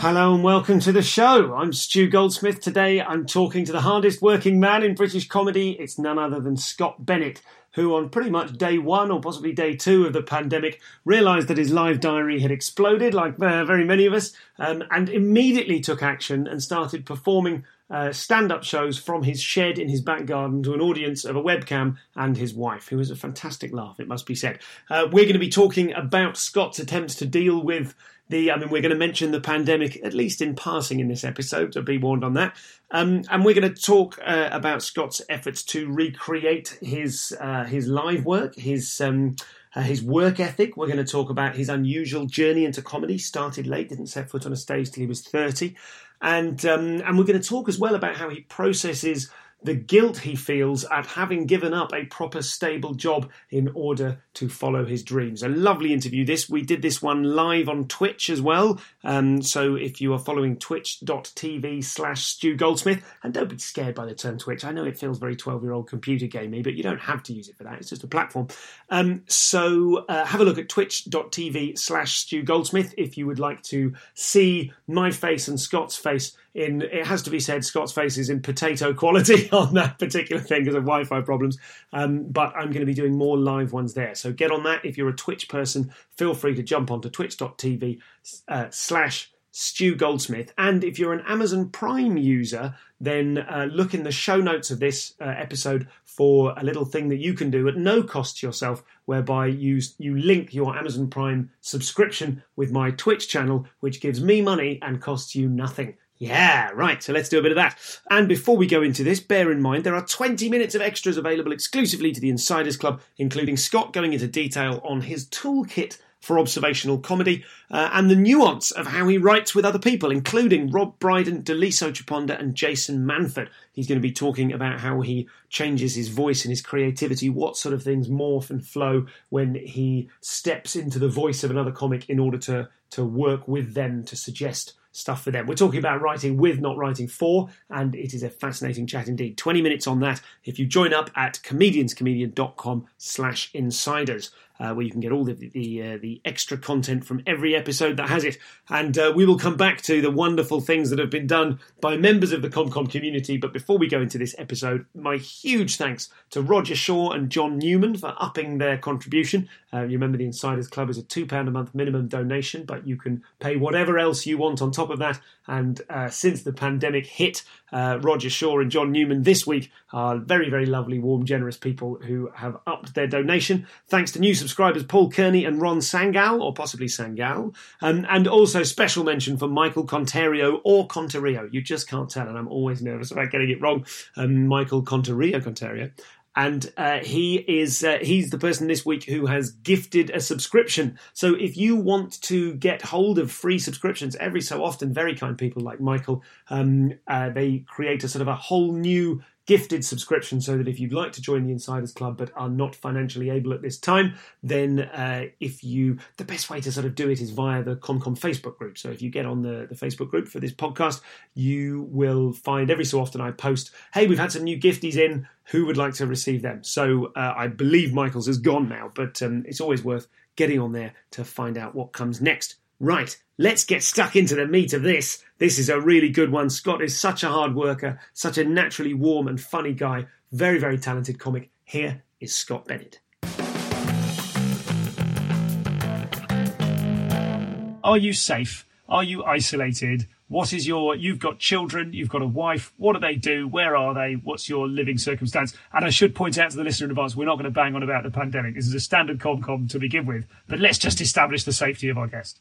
Hello and welcome to the show. I'm Stu Goldsmith. Today I'm talking to the hardest working man in British comedy. It's none other than Scott Bennett, who on pretty much day one or possibly day two of the pandemic realised that his live diary had exploded, like uh, very many of us, um, and immediately took action and started performing uh, stand up shows from his shed in his back garden to an audience of a webcam and his wife, who was a fantastic laugh, it must be said. Uh, we're going to be talking about Scott's attempts to deal with the, I mean, we're going to mention the pandemic at least in passing in this episode, so be warned on that. Um, and we're going to talk uh, about Scott's efforts to recreate his uh, his live work, his um, uh, his work ethic. We're going to talk about his unusual journey into comedy. Started late, didn't set foot on a stage till he was thirty, and um, and we're going to talk as well about how he processes the guilt he feels at having given up a proper stable job in order to follow his dreams. A lovely interview this. We did this one live on Twitch as well. Um, so if you are following twitch.tv slash Stu Goldsmith, and don't be scared by the term Twitch. I know it feels very 12 year old computer gamey, but you don't have to use it for that. It's just a platform. Um, so uh, have a look at twitch.tv slash Stu Goldsmith if you would like to see my face and Scott's face in it has to be said Scott's face is in potato quality on that particular thing because of Wi-Fi problems. Um, but I'm going to be doing more live ones there. So get on that. If you're a Twitch person, feel free to jump onto twitch.tv uh, slash Stu Goldsmith. And if you're an Amazon Prime user, then uh, look in the show notes of this uh, episode for a little thing that you can do at no cost to yourself, whereby you you link your Amazon Prime subscription with my Twitch channel, which gives me money and costs you nothing. Yeah, right. So let's do a bit of that. And before we go into this, bear in mind there are 20 minutes of extras available exclusively to the Insiders Club, including Scott going into detail on his toolkit for observational comedy uh, and the nuance of how he writes with other people, including Rob Brydon, Daliso Chaponda, and Jason Manford. He's going to be talking about how he changes his voice and his creativity, what sort of things morph and flow when he steps into the voice of another comic in order to, to work with them to suggest stuff for them. We're talking about writing with, not writing for, and it is a fascinating chat indeed. 20 minutes on that if you join up at comedianscomedian.com slash insiders uh, where you can get all the the, uh, the, extra content from every episode that has it. And uh, we will come back to the wonderful things that have been done by members of the ComCom community. But before we go into this episode, my huge thanks to Roger Shaw and John Newman for upping their contribution. Uh, you remember the Insiders Club is a £2 a month minimum donation, but you can pay whatever else you want on top of that. And uh, since the pandemic hit, uh, Roger Shaw and John Newman this week are very, very lovely, warm, generous people who have upped their donation. Thanks to new subscribers Paul Kearney and Ron Sangal, or possibly Sangal. Um, and also special mention for Michael Contario or Contario. You just can't tell, and I'm always nervous about getting it wrong. Um, Michael Contario, Conterio and uh, he is uh, he's the person this week who has gifted a subscription. So if you want to get hold of free subscriptions every so often, very kind people like Michael, um, uh, they create a sort of a whole new gifted subscription so that if you'd like to join the Insiders Club but are not financially able at this time, then uh, if you, the best way to sort of do it is via the ComCom Facebook group. So if you get on the, the Facebook group for this podcast, you will find every so often I post, hey, we've had some new gifties in. Who would like to receive them? So uh, I believe Michael's is gone now, but um, it's always worth getting on there to find out what comes next. Right, let's get stuck into the meat of this. This is a really good one. Scott is such a hard worker, such a naturally warm and funny guy, very, very talented comic. Here is Scott Bennett. Are you safe? Are you isolated? What is your, you've got children, you've got a wife, what do they do? Where are they? What's your living circumstance? And I should point out to the listener in advance, we're not going to bang on about the pandemic. This is a standard ComCom to begin with, but let's just establish the safety of our guest.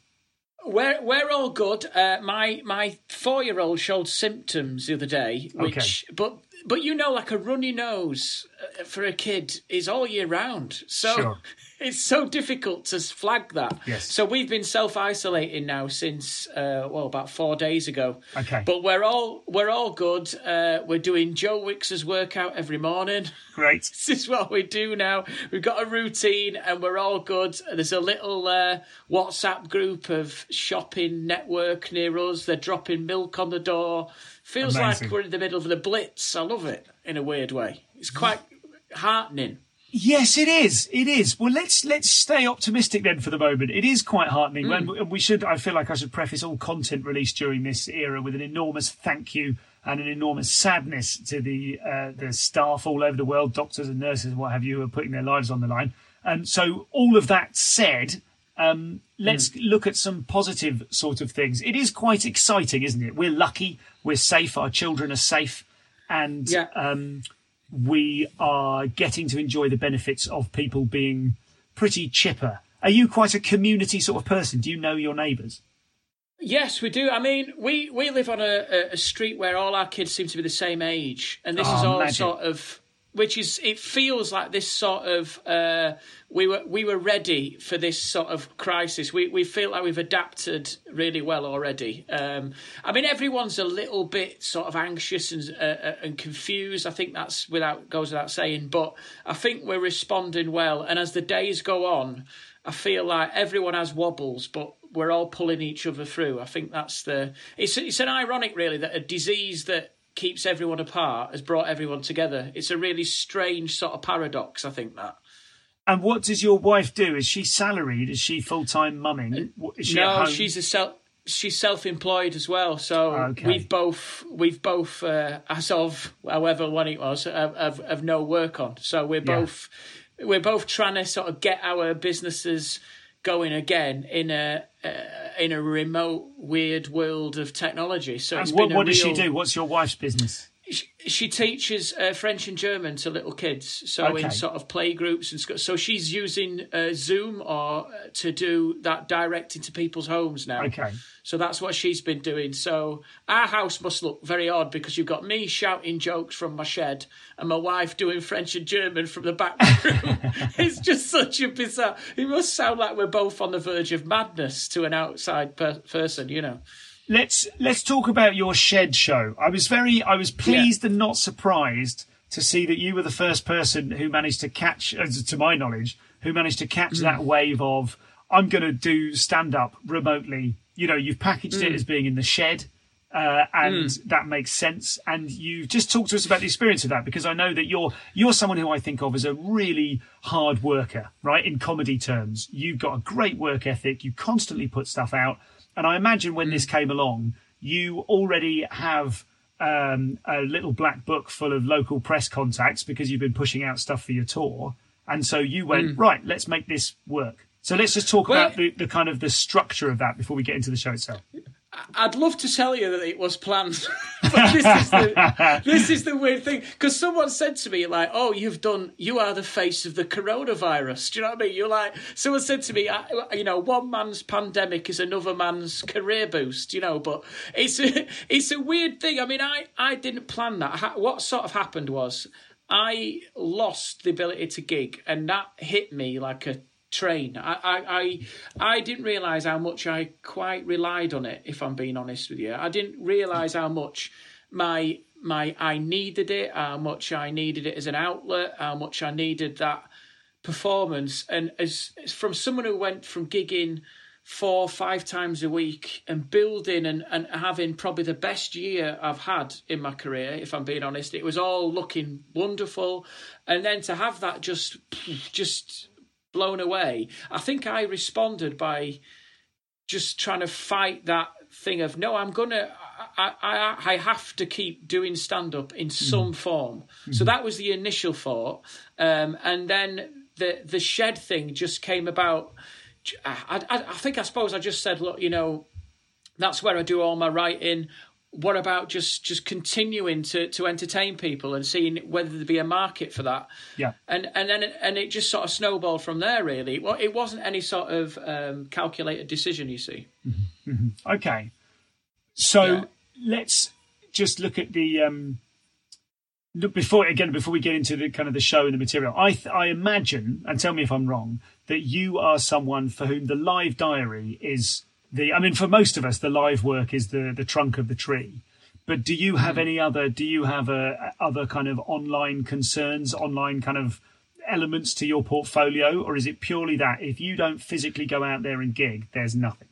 We're we're all good. Uh, my my four year old showed symptoms the other day, which Okay. but but you know, like a runny nose uh, for a kid is all year round. So Sure. it's so difficult to flag that. Yes. So we've been self isolating now since uh, well about four days ago. Okay. But we're all we're all good. Uh, we're doing Joe Wicks's workout every morning. Great. this is what we do now. We've got a routine and we're all good. There's a little uh, WhatsApp group of shopping network near us. They're dropping milk on the door. Feels Amazing. like we're in the middle of the blitz. I love it in a weird way. It's quite heartening. Yes, it is. It is. Well, let's let's stay optimistic then for the moment. It is quite heartening, and we- we should. I feel like I should preface all content released during this era with an enormous thank you and an enormous sadness to the uh, the staff all over the world, doctors and nurses and what have you, who are putting their lives on the line. And so, all of that said, um, let's look at some positive sort of things. It is quite exciting, isn't it? We're lucky. We're safe. Our children are safe, and Yeah. um, we are getting to enjoy the benefits of people being pretty chipper. Are you quite a community sort of person? Do you know your neighbours? Yes, we do. I mean, we, we live on a, a street where all our kids seem to be the same age, and this is Oh, all magic. sort of, which is it feels like this sort of uh, we were we were ready for this sort of crisis. We we feel like we've adapted really well already. Um, I mean, everyone's a little bit sort of anxious and uh, uh, and confused. I think that's without goes without saying, but I think we're responding well. And as the days go on, I feel like everyone has wobbles, but we're all pulling each other through. I think that's the. It's it's an ironic, really, that a disease that keeps everyone apart has brought everyone together. It's a really strange sort of paradox. I think that. And what does your wife do? Is she salaried? Is she full time mumming? What- Is she no, she's a self. She's self-employed as well, so Okay. we've both we've both uh, as of however one it was have, have, have no work on. So we're Yeah. both we're both trying to sort of get our businesses going again in a uh, in a remote weird world of technology. So And what, what does she do? What's your wife's business? She, she teaches uh, French and German to little kids, so Okay. in sort of play groups and sc- so she's using uh, Zoom or uh, to do that direct into people's homes now. Okay. So that's what she's been doing. So our house must look very odd because you've got me shouting jokes from my shed and my wife doing French and German from the back room. it's just such a bizarre. It must sound like we're both on the verge of madness to an outside per- person, you know. Let's let's talk about your shed show. I was very I was pleased and not surprised to see that you were the first person who managed to catch, to my knowledge, who managed to catch Mm. that wave of I'm going to do stand up remotely. You know, you've packaged Mm. it as being in the shed. Uh, and that makes sense. And you just talk to us about the experience of that because I know that you're you're someone who I think of as a really hard worker, right? In comedy terms, you've got a great work ethic. You constantly put stuff out, and I imagine when this came along, you already have um, a little black book full of local press contacts because you've been pushing out stuff for your tour, and so you went right. Let's make this work. So let's just talk Well- about the, the kind of the structure of that before we get into the show itself. I'd love to tell you that it was planned, but this is the this is the weird thing because someone said to me like, "Oh, you've done. You are the face of the coronavirus." Do you know what I mean? You're like, someone said to me, I, "You know, one man's pandemic is another man's career boost." You know, but it's a, it's a weird thing. I mean, I I didn't plan that. What sort of happened was I lost the ability to gig, and that hit me like a train. I I I, I didn't realise how much I quite relied on it. If I'm being honest with you, I didn't realise how much my my I needed it, how much I needed it as an outlet, how much I needed that performance. And as, as from someone who went from gigging four, five times a week and building and, and having probably the best year I've had in my career, if I'm being honest. It was all looking wonderful. And then to have that just just blown away, I think I responded by just trying to fight that thing of no, I'm gonna, I, I, I have to keep doing stand up in some form. So that was the initial thought, um, and then the the shed thing just came about. I, I, I think I suppose I just said, look, you know, that's where I do all my writing. What about just just continuing to to entertain people and seeing whether there'd be a market for that? Yeah. and and then and it just sort of snowballed from there. Really, well, it wasn't any sort of um, calculated decision. You see. Okay. So Yeah. let's just look at the um, look, before again, before we get into the kind of the show and the material, I th- I imagine, and tell me if I'm wrong, that you are someone for whom the live diary is the. I mean, for most of us, the live work is the the trunk of the tree. But do you have mm-hmm. any other? Do you have a, other kind of online concerns, online kind of elements to your portfolio, or is it purely that if you don't physically go out there and gig, there's nothing?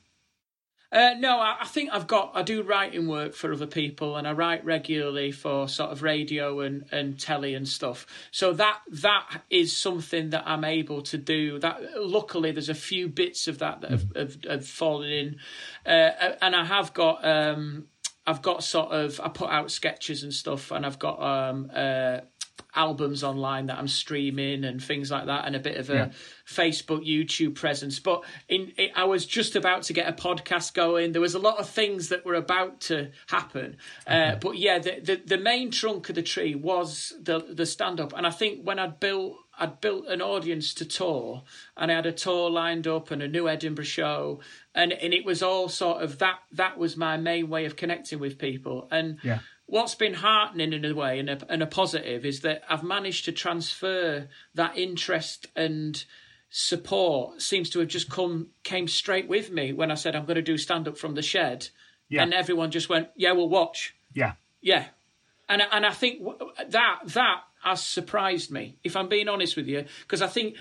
Uh, no, I, I, think I've got. I do writing work for other people, and I write regularly for sort of radio and, and telly and stuff. So that that is something that I'm able to do. That luckily, there's a few bits of that that have, mm. have, have fallen in, uh, and I have got. Um, I've got sort of. I put out sketches and stuff, and I've got um, uh, albums online that I'm streaming and things like that, and a bit of a yeah. Facebook, YouTube presence. But in, it, I was just about to get a podcast going. There was a lot of things that were about to happen. Uh, but yeah, the, the, the main trunk of the tree was the the stand up, and I think when I'd built I'd built an audience to tour, and I had a tour lined up and a new Edinburgh show, and and it was all sort of that. That was my main way of connecting with people, and. Yeah what's been heartening in a way and a, and a positive is that I've managed to transfer that interest and support seems to have just come came straight with me when I said I'm going to do stand up from the shed, yeah. and everyone just went, "Yeah, we'll watch." Yeah, yeah, and and I think that that has surprised me, if I'm being honest with you, because I think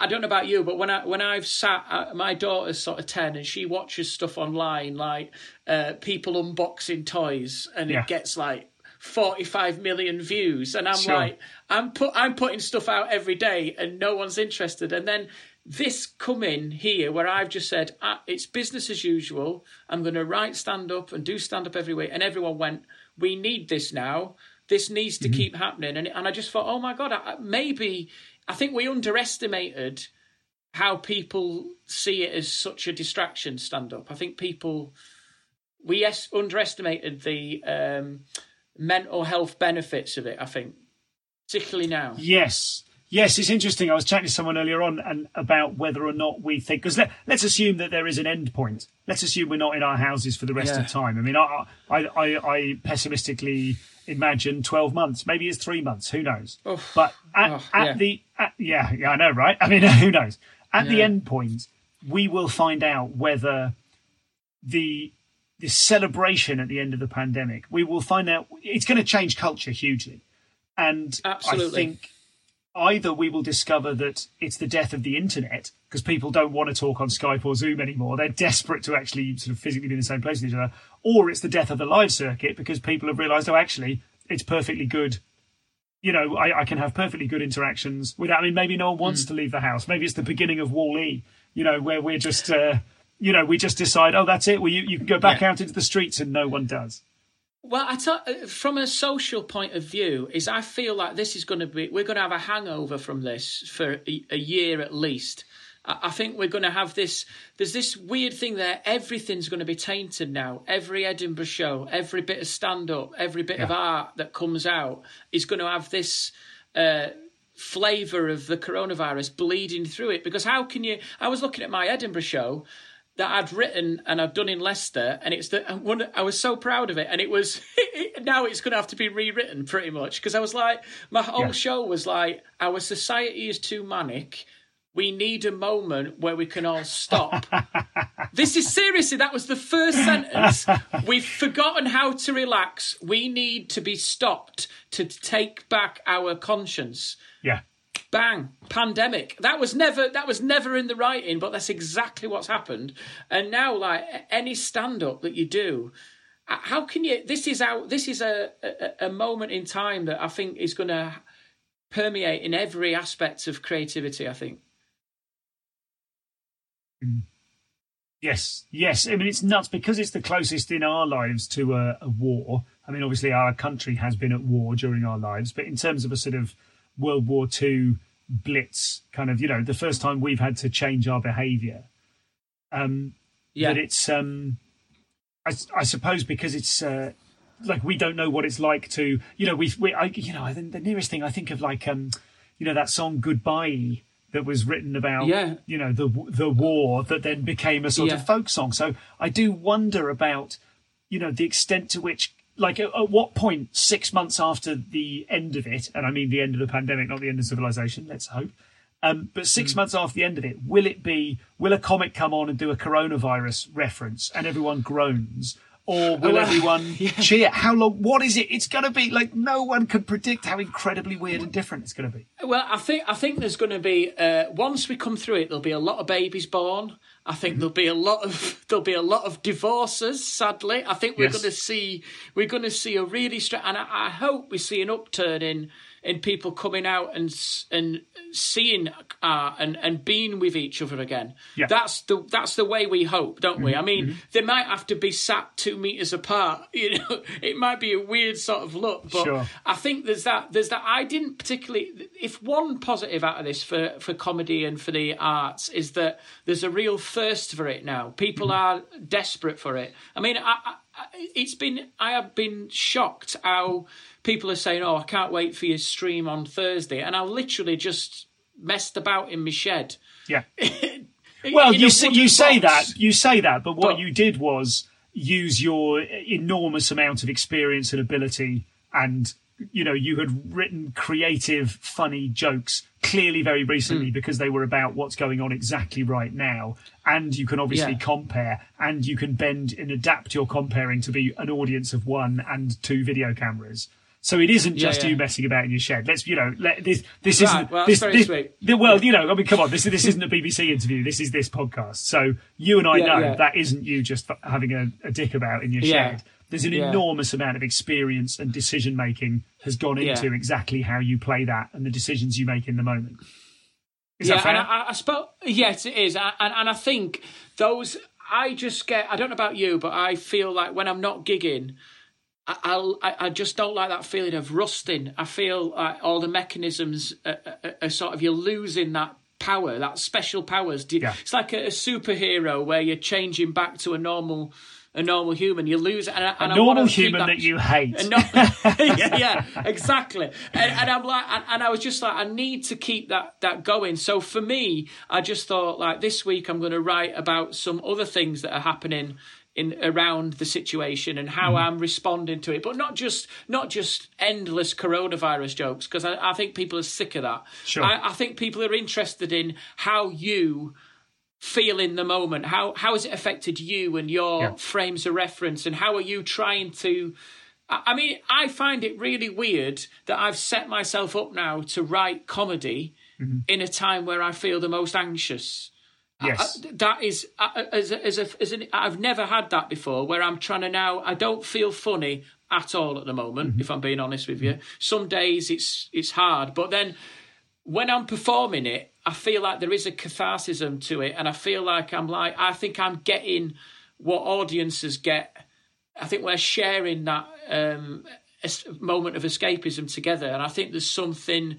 I don't know about you, but when I when I've sat, my daughter's sort of ten, and she watches stuff online like uh, people unboxing toys, and yeah. it gets like 45 million views, and I'm sure. like, I'm put I'm putting stuff out every day, and no one's interested, and then this coming here where I've just said ah, it's business as usual. I'm going to write stand up and do stand up every week, and everyone went, "We need this now." This needs to mm-hmm. keep happening. And, and I just thought, oh my God, I, maybe I think we underestimated how people see it as such a distraction stand up. I think people, we es- underestimated the um, mental health benefits of it, I think, particularly now. Yes. Yes, it's interesting. I was chatting to someone earlier on and about whether or not we think because let, us assume that there is an end point. Let's assume we're not in our houses for the rest yeah. of time. I mean, I, I, I, I pessimistically imagine 12 months. Maybe it's three months. Who knows? But at, oh, at yeah. the, at, yeah, yeah, I know, right? I mean, who knows? At yeah. the end point, we will find out whether the this celebration at the end of the pandemic, we will find out it's going to change culture hugely. And Absolutely. I think either we will discover that it's the death of the internet because people don't want to talk on Skype or Zoom anymore. They're desperate to actually sort of physically be in the same place with each other. Or it's the death of the live circuit because people have realised, oh, actually, it's perfectly good. You know, I, I, can have perfectly good interactions without. I mean, maybe no one wants mm. to leave the house. Maybe it's the beginning of Wall E. You know, where we're just, uh, you know, we just decide, oh, that's it. Well, you, you can go back yeah. out into the streets, and no one does. Well, I tell, uh, from a social point of view, is I feel like this is going to be we're going to have a hangover from this for a, a year at least. I, I think we're going to have this. There's this weird thing there. Everything's going to be tainted now. Every Edinburgh show, every bit of stand up, every bit yeah. of art that comes out is going to have this. Uh, flavour of the coronavirus bleeding through it because how can you i was looking at my edinburgh show that I'd written and I'd done in Leicester, and it's the one I was so proud of it, and it was now it's going to have to be rewritten pretty much because I was like, my whole yeah. show was like, our society is too manic. We need a moment where we can all stop. this is seriously, that was the first sentence. We've forgotten how to relax. We need to be stopped to take back our conscience. Yeah bang pandemic. That was never that was never in the writing but that's exactly what's happened. And now like any stand up that you do how can you this is out this is a, a, a moment in time that i think is going to permeate in every aspect of creativity i think. Mm. yes yes. I mean it's nuts because it's the closest in our lives to a, a war. I mean obviously our country has been at war during our lives but in terms of a sort of World War II blitz kind of, you know, the first time we've had to change our behaviour. Um, yeah. But it's, um, I, I suppose, because it's uh, like we don't know what it's like to, you know, we've, we, I, you know, the, the nearest thing I think of like, um, you know, that song "Goodbye" that was written about, yeah. you know, the the war that then became a sort yeah. of folk song. So I do wonder about, you know, the extent to which like at, at what point, six months after the end of it, and I mean the end of the pandemic, not the end of civilization, let's hope. Um, but six months after the end of it, will it be? Will a comic come on and do a coronavirus reference, and everyone groans, or will well, everyone cheer? How long? What is it? It's going to be like no one can predict how incredibly weird and different it's going to be. Well, I think I think there's going to be uh, once we come through it, there'll be a lot of babies born. I think Mm-hmm. there'll be a lot of there'll be a lot of divorces. Sadly, I think we're Yes. going to see we're going to see a really strong, and I, I hope we see an upturn in in people coming out and and seeing art and and being with each other again. Yeah. Mm-hmm. That's the that's the way we hope, don't we? Mm-hmm. I mean, mm-hmm. they might have to be sat two meters apart. You know, it might be a weird sort of look, but Sure. I think there's that. There's that. I didn't particularly. If one positive out of this for for comedy and for the arts is that there's a real thirst for it now. People mm-hmm. are desperate for it. I mean, I, I- it's been. I have been shocked how people are saying, "Oh, I can't wait for your stream on Thursday," and I literally just messed about in my shed. Yeah. Well, in you say, you say box. that you say that, but what But- you did was use your enormous amount of experience and ability, and you know you had written creative, funny jokes clearly very recently hmm. because they were about what's going on exactly right now, and you can obviously Yeah. compare, and you can bend and adapt your comparing to be an audience of one and two video cameras. So it isn't just yeah. you messing about in your shed. Let's, you know, let, this this Right, isn't well, this, this, sweet. the- well, you know, I mean, come on, this this isn't a BBC interview. This is this podcast. So you and I Yeah, know that isn't you just having a, a dick about in your shed. There's an enormous amount of experience and decision making has gone into exactly how you play that and the decisions you make in the moment. Is yeah, that fair? and I, I suppose yes, it is, I- and and I think those. I just get. I don't know about you, but I feel like when I'm not gigging, I I, I just don't like that feeling of rusting. I feel like all the mechanisms are, are, are sort of you're losing that power, that special powers. Do- Yeah. It's like a, a superhero where you're changing back to a normal. A normal human, you lose, and, I- and I Normal human that you hate. not, yeah, yeah, exactly. And, and I'm like, and, and I was just like, I need to keep that that going. So for me, I just thought like this week I'm going to write about some other things that are happening in around the situation and how I'm responding to it, but not just not just endless coronavirus jokes because I, I think people are sick of that. Sure. I, I think people are interested in how you feel in the moment how how has it affected you and your Yeah. frames of reference and how are you trying to I I mean, I find it really weird that I've set myself up now to write comedy Mm-hmm. in a time where I feel the most anxious. Yes. I, that is as a, as a, as an I've never had that before. Where I'm trying to now, I don't feel funny at all at the moment. Mm-hmm. If I'm being honest with you, some days it's it's hard, but then when I'm performing it, I feel like there is a catharsism to it, and I feel like I'm like I think I'm getting what audiences get. I think we're sharing that um, moment of escapism together, and I think there's something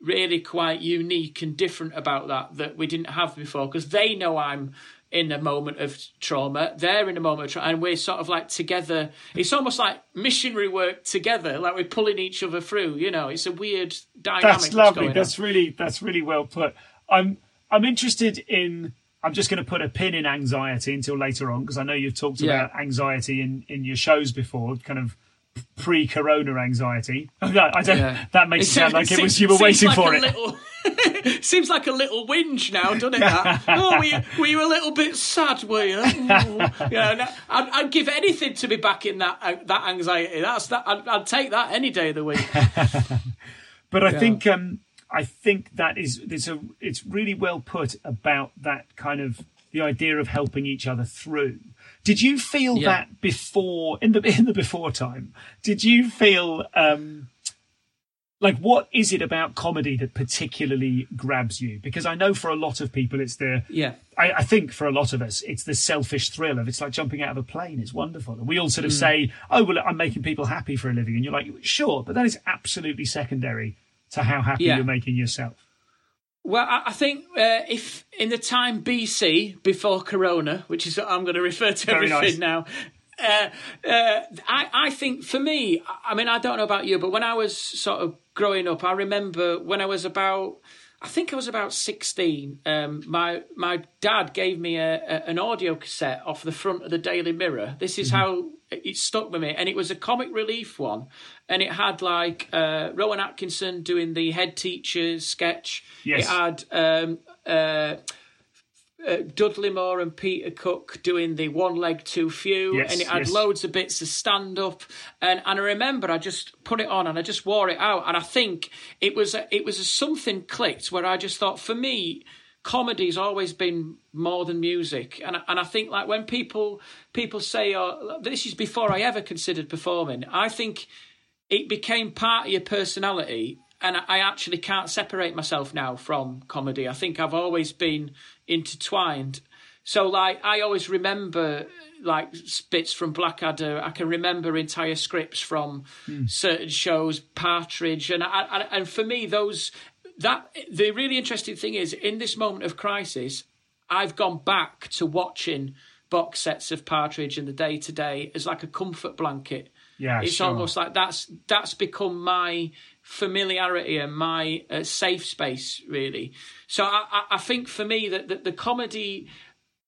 really quite unique and different about that that we didn't have before because they know I'm in a moment of trauma. They're in a moment of trauma, and we're sort of like together. It's almost like missionary work together, like we're pulling each other through. You know, it's a weird dynamic. That's lovely. That's on. really that's really well put. I'm I'm interested in. I'm just going to put a pin in anxiety until later on because I know you've talked Yeah. about anxiety in in your shows before, kind of pre-corona anxiety. I don't. Yeah. That makes it sound like it was you were waiting like for a it. Little, seems like a little whinge now, doesn't it? That? oh, were you, were you a little bit sad? Were you? Yeah, no, I'd, I'd give anything to be back in that uh, that anxiety. That's that. I'd, I'd take that any day of the week. But I think um, I think that is it's a it's really well put about that kind of the idea of helping each other through. Did you feel Yeah. that before in the in the before time? Did you feel um, like what is it about comedy that particularly grabs you? Because I know for a lot of people it's the Yeah. I, I think for a lot of us, it's the selfish thrill of it's like jumping out of a plane. It's wonderful. And we all sort of say, oh, well, I'm making people happy for a living. And you're like, sure, but that is absolutely secondary to how happy Yeah. you're making yourself. Well, I, I think uh, if in the time BC before Corona, which is what I'm going to refer to Very everything nice. now. Uh, uh, I, I think for me, I- mean, I don't know about you, but when I was sort of growing up, I remember when I was about, I think I was about sixteen. Um, my my dad gave me a, a, an audio cassette off the front of the Daily Mirror. This is mm-hmm. how it stuck with me, and it was a comic relief one, and it had like uh, Rowan Atkinson doing the head teacher's sketch. Yes. It had um, uh, uh, Dudley Moore and Peter Cook doing the one leg too few, yes, and it had yes. loads of bits of stand up. And and I remember I just put it on and I just wore it out, and I think it was a, it was a something clicked where I just thought for me. Comedy's always been more than music, and and I think like when people people say, "Oh, this is before I ever considered performing," I think it became part of your personality and I actually can't separate myself now from comedy. I think I've always been intertwined. So, like, I always remember like bits from Blackadder. I can remember entire scripts from mm. certain shows, Partridge, and I, and for me, those that the really interesting thing is in this moment of crisis, I've gone back to watching box sets of Partridge and the Day Today as like a comfort blanket. Yeah, it's sure. almost like that's that's become my familiarity and my uh, safe space, really. So I, I think for me that, that the comedy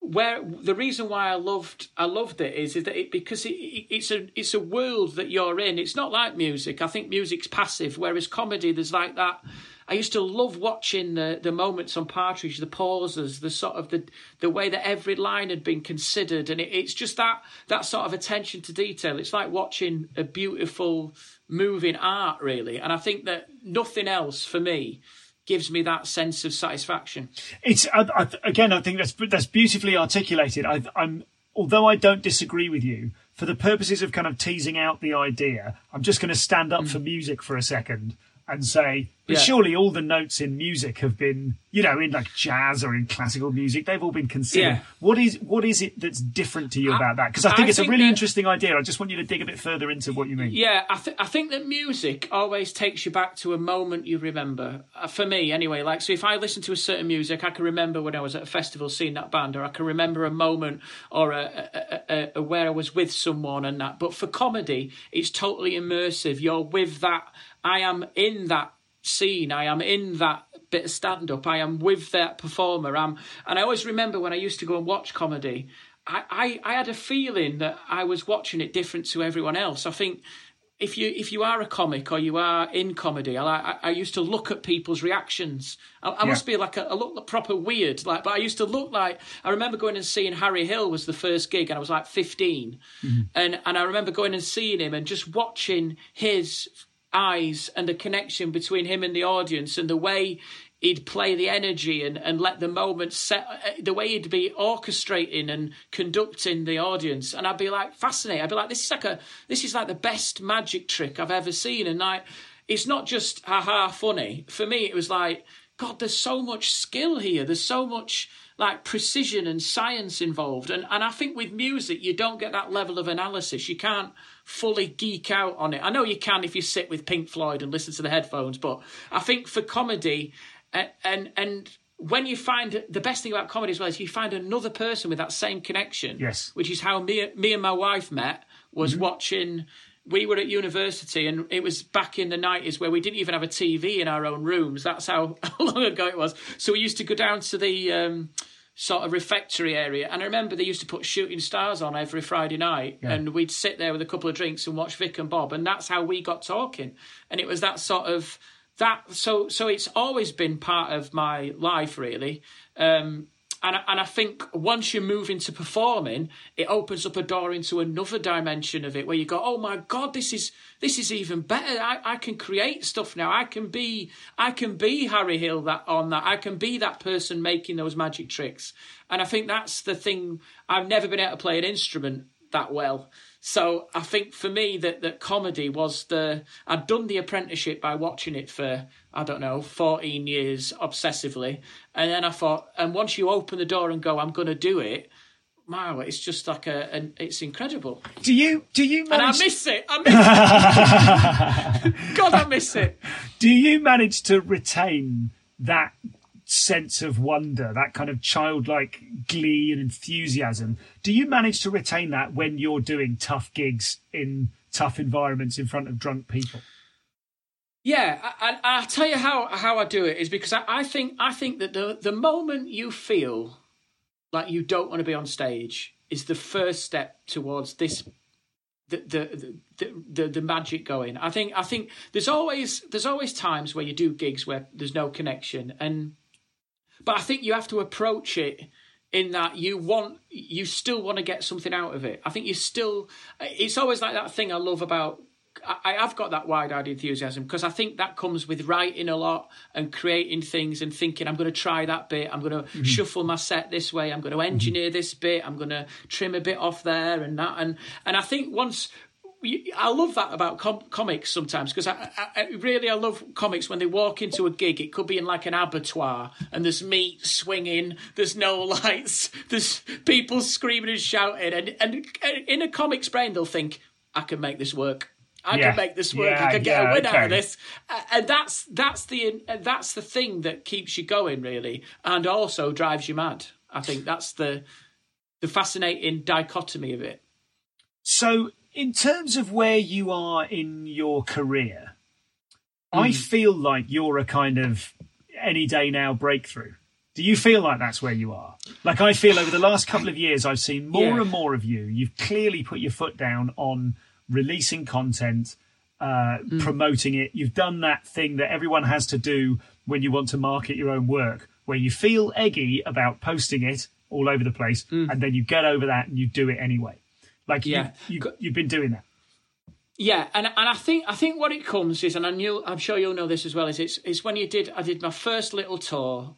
where the reason why I loved I loved it is, is that it because it, it, it's a it's a world that you're in. It's not like music. I think music's passive, whereas comedy there's like that I used to love watching the the moments on Partridge, the pauses, the sort of the the way that every line had been considered, and it, it's just that that sort of attention to detail. It's like watching a beautiful moving art, really. And I think that nothing else for me gives me that sense of satisfaction. It's I, I, again, I think that's that's beautifully articulated. I, I'm although I don't disagree with you, for the purposes of kind of teasing out the idea, I'm just going to stand up mm. for music for a second and say, but yeah. surely all the notes in music have been, you know, in like jazz or in classical music, they've all been considered. Yeah. What is what is it that's different to you I, about that? Because I think I it's think a really that, interesting idea. I just want you to dig a bit further into what you mean. Yeah, I, th- I think that music always takes you back to a moment you remember. Uh, for me, anyway. Like, so if I listen to a certain music, I can remember when I was at a festival seeing that band, or I can remember a moment or a, a, a, where I was with someone and that. But for comedy, it's totally immersive. You're with that. I am in that scene. I am in that bit of stand up. I am with that performer. I'm, and I always remember when I used to go and watch comedy, I, I, I had a feeling that I was watching it different to everyone else. I think if you if you are a comic or you are in comedy, I, I, I used to look at people's reactions. I, I yeah. must be like a, I look proper weird, like, but I used to look like I remember going and seeing Harry Hill was the first gig, and I was like 15, mm-hmm. and and I remember going and seeing him and just watching his eyes and the connection between him and the audience and the way he'd play the energy and, and let the moment set uh, the way he'd be orchestrating and conducting the audience. And I'd be like fascinated. I'd be like this is like a this is like the best magic trick I've ever seen. And like it's not just haha funny. For me it was like god there's so much skill here. There's so much like precision and science involved. And and I think with music you don't get that level of analysis. You can't fully geek out on it. I know you can if you sit with Pink Floyd and listen to the headphones, but I think for comedy and and, and when you find the best thing about comedy as well is you find another person with that same connection. Yes. Which is how me me and my wife met was mm-hmm. watching we were at university and it was back in the 90s where we didn't even have a TV in our own rooms. That's how long ago it was. So we used to go down to the um, sort of refectory area. And I remember they used to put Shooting Stars on every Friday night, yeah. and we'd sit there with a couple of drinks and watch Vic and Bob, and that's how we got talking. And it was that sort of that. So so it's always been part of my life, really. Um, and and I think once you move into performing, it opens up a door into another dimension of it where you go, oh my god, this is this is even better. I, I can create stuff now. I can be I can be Harry Hill that on that. I can be that person making those magic tricks. And I think that's the thing. I've never been able to play an instrument that well. So I think for me that that comedy was the I'd done the apprenticeship by watching it for I don't know 14 years obsessively, and then I thought, and once you open the door and go, I'm going to do it. Wow, it's just like a, an, it's incredible. Do you do you manage... and I miss it? I miss it. God, I miss it. Do you manage to retain that sense of wonder, that kind of childlike glee and enthusiasm. Do you manage to retain that when you're doing tough gigs in tough environments in front of drunk people? Yeah, I, I'll tell you how how I do it is because I, I think I think that the the moment you feel like you don't want to be on stage is the first step towards this the the, the the the magic going. I think I think there's always there's always times where you do gigs where there's no connection and but I think you have to approach it in that you want you still want to get something out of it. I think you still it's always like that thing I love about I, have got that wide-eyed enthusiasm because I think that comes with writing a lot and creating things and thinking I'm going to try that bit. I'm going to mm-hmm. shuffle my set this way. I'm going to engineer mm-hmm. this bit. I'm going to trim a bit off there and that. And and I think once I love that about com- comics sometimes because I, I, really I love comics when they walk into a gig. It could be in like an abattoir and there's meat swinging, there's no lights, there's people screaming and shouting, and and in a comic's brain they'll think I can make this work. I yeah. can make this work. Yeah, I can get yeah, a win okay. out of this, and that's that's the that's the thing that keeps you going, really, and also drives you mad. I think that's the the fascinating dichotomy of it. So, in terms of where you are in your career, mm. I feel like you're a kind of any day now breakthrough. Do you feel like that's where you are? Like I feel over the last couple of years, I've seen more and more of you. You've clearly put your foot down on releasing content, uh, mm. promoting it. You've done that thing that everyone has to do when you want to market your own work, where you feel eggy about posting it all over the place, mm. and then you get over that and you do it anyway. Like yeah. you, you, you've been doing that. Yeah, and and I think I think what it comes is, and I knew I'm sure you'll know this as well. Is it's it's when you did I did my first little tour,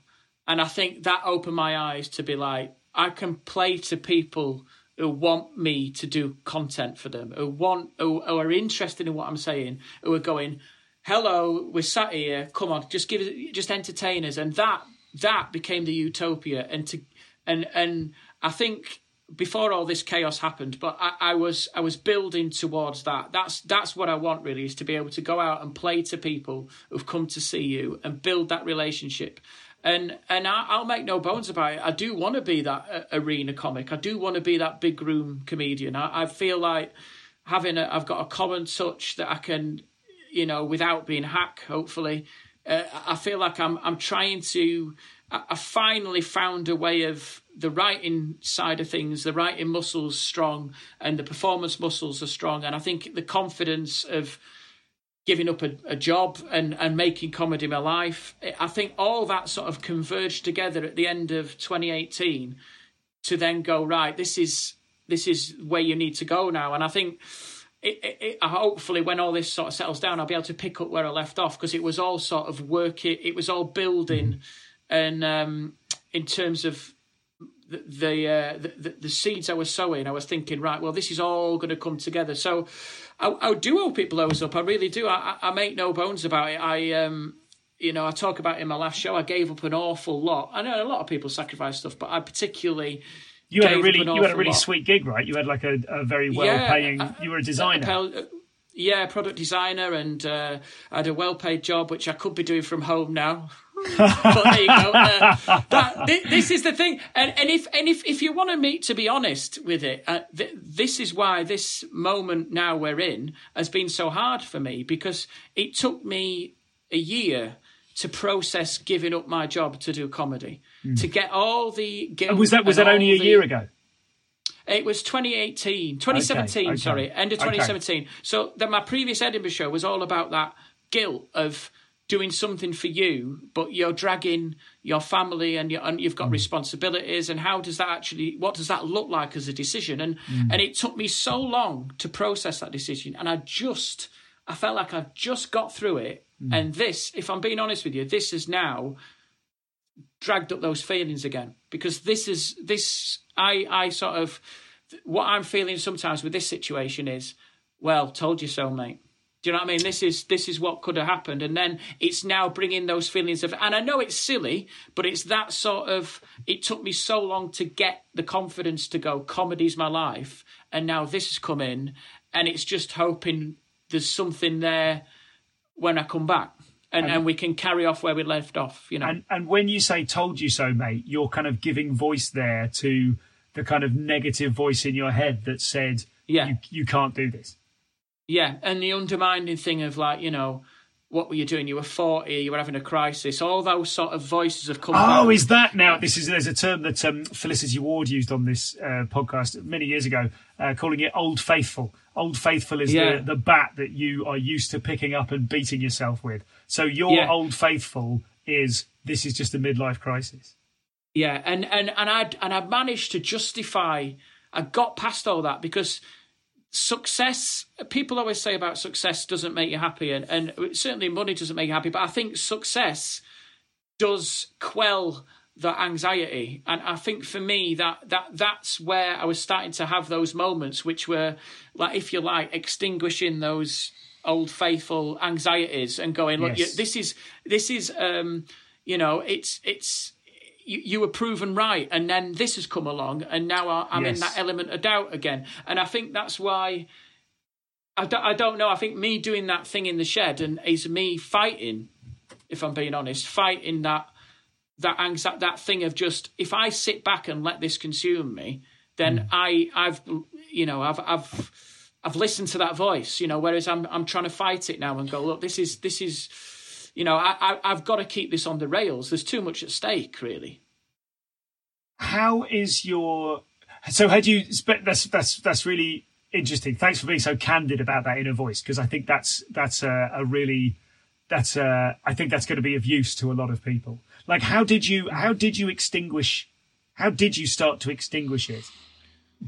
and I think that opened my eyes to be like I can play to people who want me to do content for them, who want, who, who, are interested in what I'm saying, who are going, "Hello, we're sat here. Come on, just give us, just entertain us." And that that became the utopia. And to and and I think before all this chaos happened, but I, I was I was building towards that. That's that's what I want really is to be able to go out and play to people who've come to see you and build that relationship and and I, will make no bones about it. I do want to be that uh, arena comic. I do want to be that big room comedian. I, I feel like having a, I've got a common touch that I can, you know, without being hack. Hopefully, uh, I feel like I'm I'm trying to. I, I finally found a way of the writing side of things. The writing muscles strong, and the performance muscles are strong. And I think the confidence of giving up a, a, job and, and making comedy my life. I think all that sort of converged together at the end of 2018 to then go right. This is this is where you need to go now, and I think. It, it, it, hopefully, when all this sort of settles down, I'll be able to pick up where I left off because it was all sort of working. It was all building, and um, in terms of the the, uh, the, the seeds I was sowing, I was thinking, right, well, this is all going to come together. So I, I do hope it blows up. I really do. I, I make no bones about it. I um, you know, I talk about in my last show. I gave up an awful lot. I know a lot of people sacrifice stuff, but I particularly. You had a really, you had a really lot. sweet gig, right? You had like a, a very well-paying. Yeah, you were a designer. A, yeah, product designer, and uh, I had a well-paid job, which I could be doing from home now. but there you go. Uh, that, this is the thing, and, and if and if, if you want to meet, to be honest with it, uh, th- this is why this moment now we're in has been so hard for me because it took me a year to process giving up my job to do comedy, mm. to get all the guilt. Was that was that only a the, year ago? It was 2018, 2017, okay, okay. sorry, end of 2017. Okay. So that my previous Edinburgh show was all about that guilt of doing something for you, but you're dragging your family and, you and you've got mm. responsibilities. And how does that actually? What does that look like as a decision? And mm. and it took me so long to process that decision, and I just I felt like I've just got through it. Mm. And this, if I'm being honest with you, this is now dragged up those feelings again because this is this I I sort of what I'm feeling sometimes with this situation is well told you so mate do you know what I mean? This is this is what could have happened, and then it's now bringing those feelings of. And I know it's silly, but it's that sort of. It took me so long to get the confidence to go. Comedy's my life, and now this has come in, and it's just hoping there's something there when I come back. And, and, and we can carry off where we left off, you know. And, and when you say "told you so, mate," you're kind of giving voice there to the kind of negative voice in your head that said, "Yeah, you, you can't do this." Yeah, and the undermining thing of like, you know, what were you doing? You were 40, you were having a crisis. All those sort of voices have come. Oh, down. is that now? This is there's a term that um, Felicity Ward used on this uh, podcast many years ago, uh, calling it "old faithful." Old faithful is Yeah. the, the bat that you are used to picking up and beating yourself with. So your Yeah. old faithful is this is just a midlife crisis. Yeah, and and and I and I managed to justify. I got past all that because success. People always say about success doesn't make you happy, and and certainly money doesn't make you happy. But I think success does quell that anxiety, and I think for me that that that's where I was starting to have those moments, which were like, if you like, extinguishing those old faithful anxieties and going, look, Yes. this is this is um, you know, it's it's you, you were proven right, and then this has come along, and now I- I'm in that element of doubt again, and I think that's why. I don't, I don't know. I think me doing that thing in the shed and is me fighting, if I'm being honest, fighting that that anxiety, that thing of just if I sit back and let this consume me, then mm. I I've you know I've I've I've listened to that voice, you know. Whereas I'm I'm trying to fight it now and go, look, this is this is, you know, I, I I've got to keep this on the rails. There's too much at stake, really. How is your so had you that's that's that's really interesting. Thanks for being so candid about that inner voice because I think that's that's a, a really that's a, I think that's going to be of use to a lot of people. Like how did you how did you extinguish how did you start to extinguish it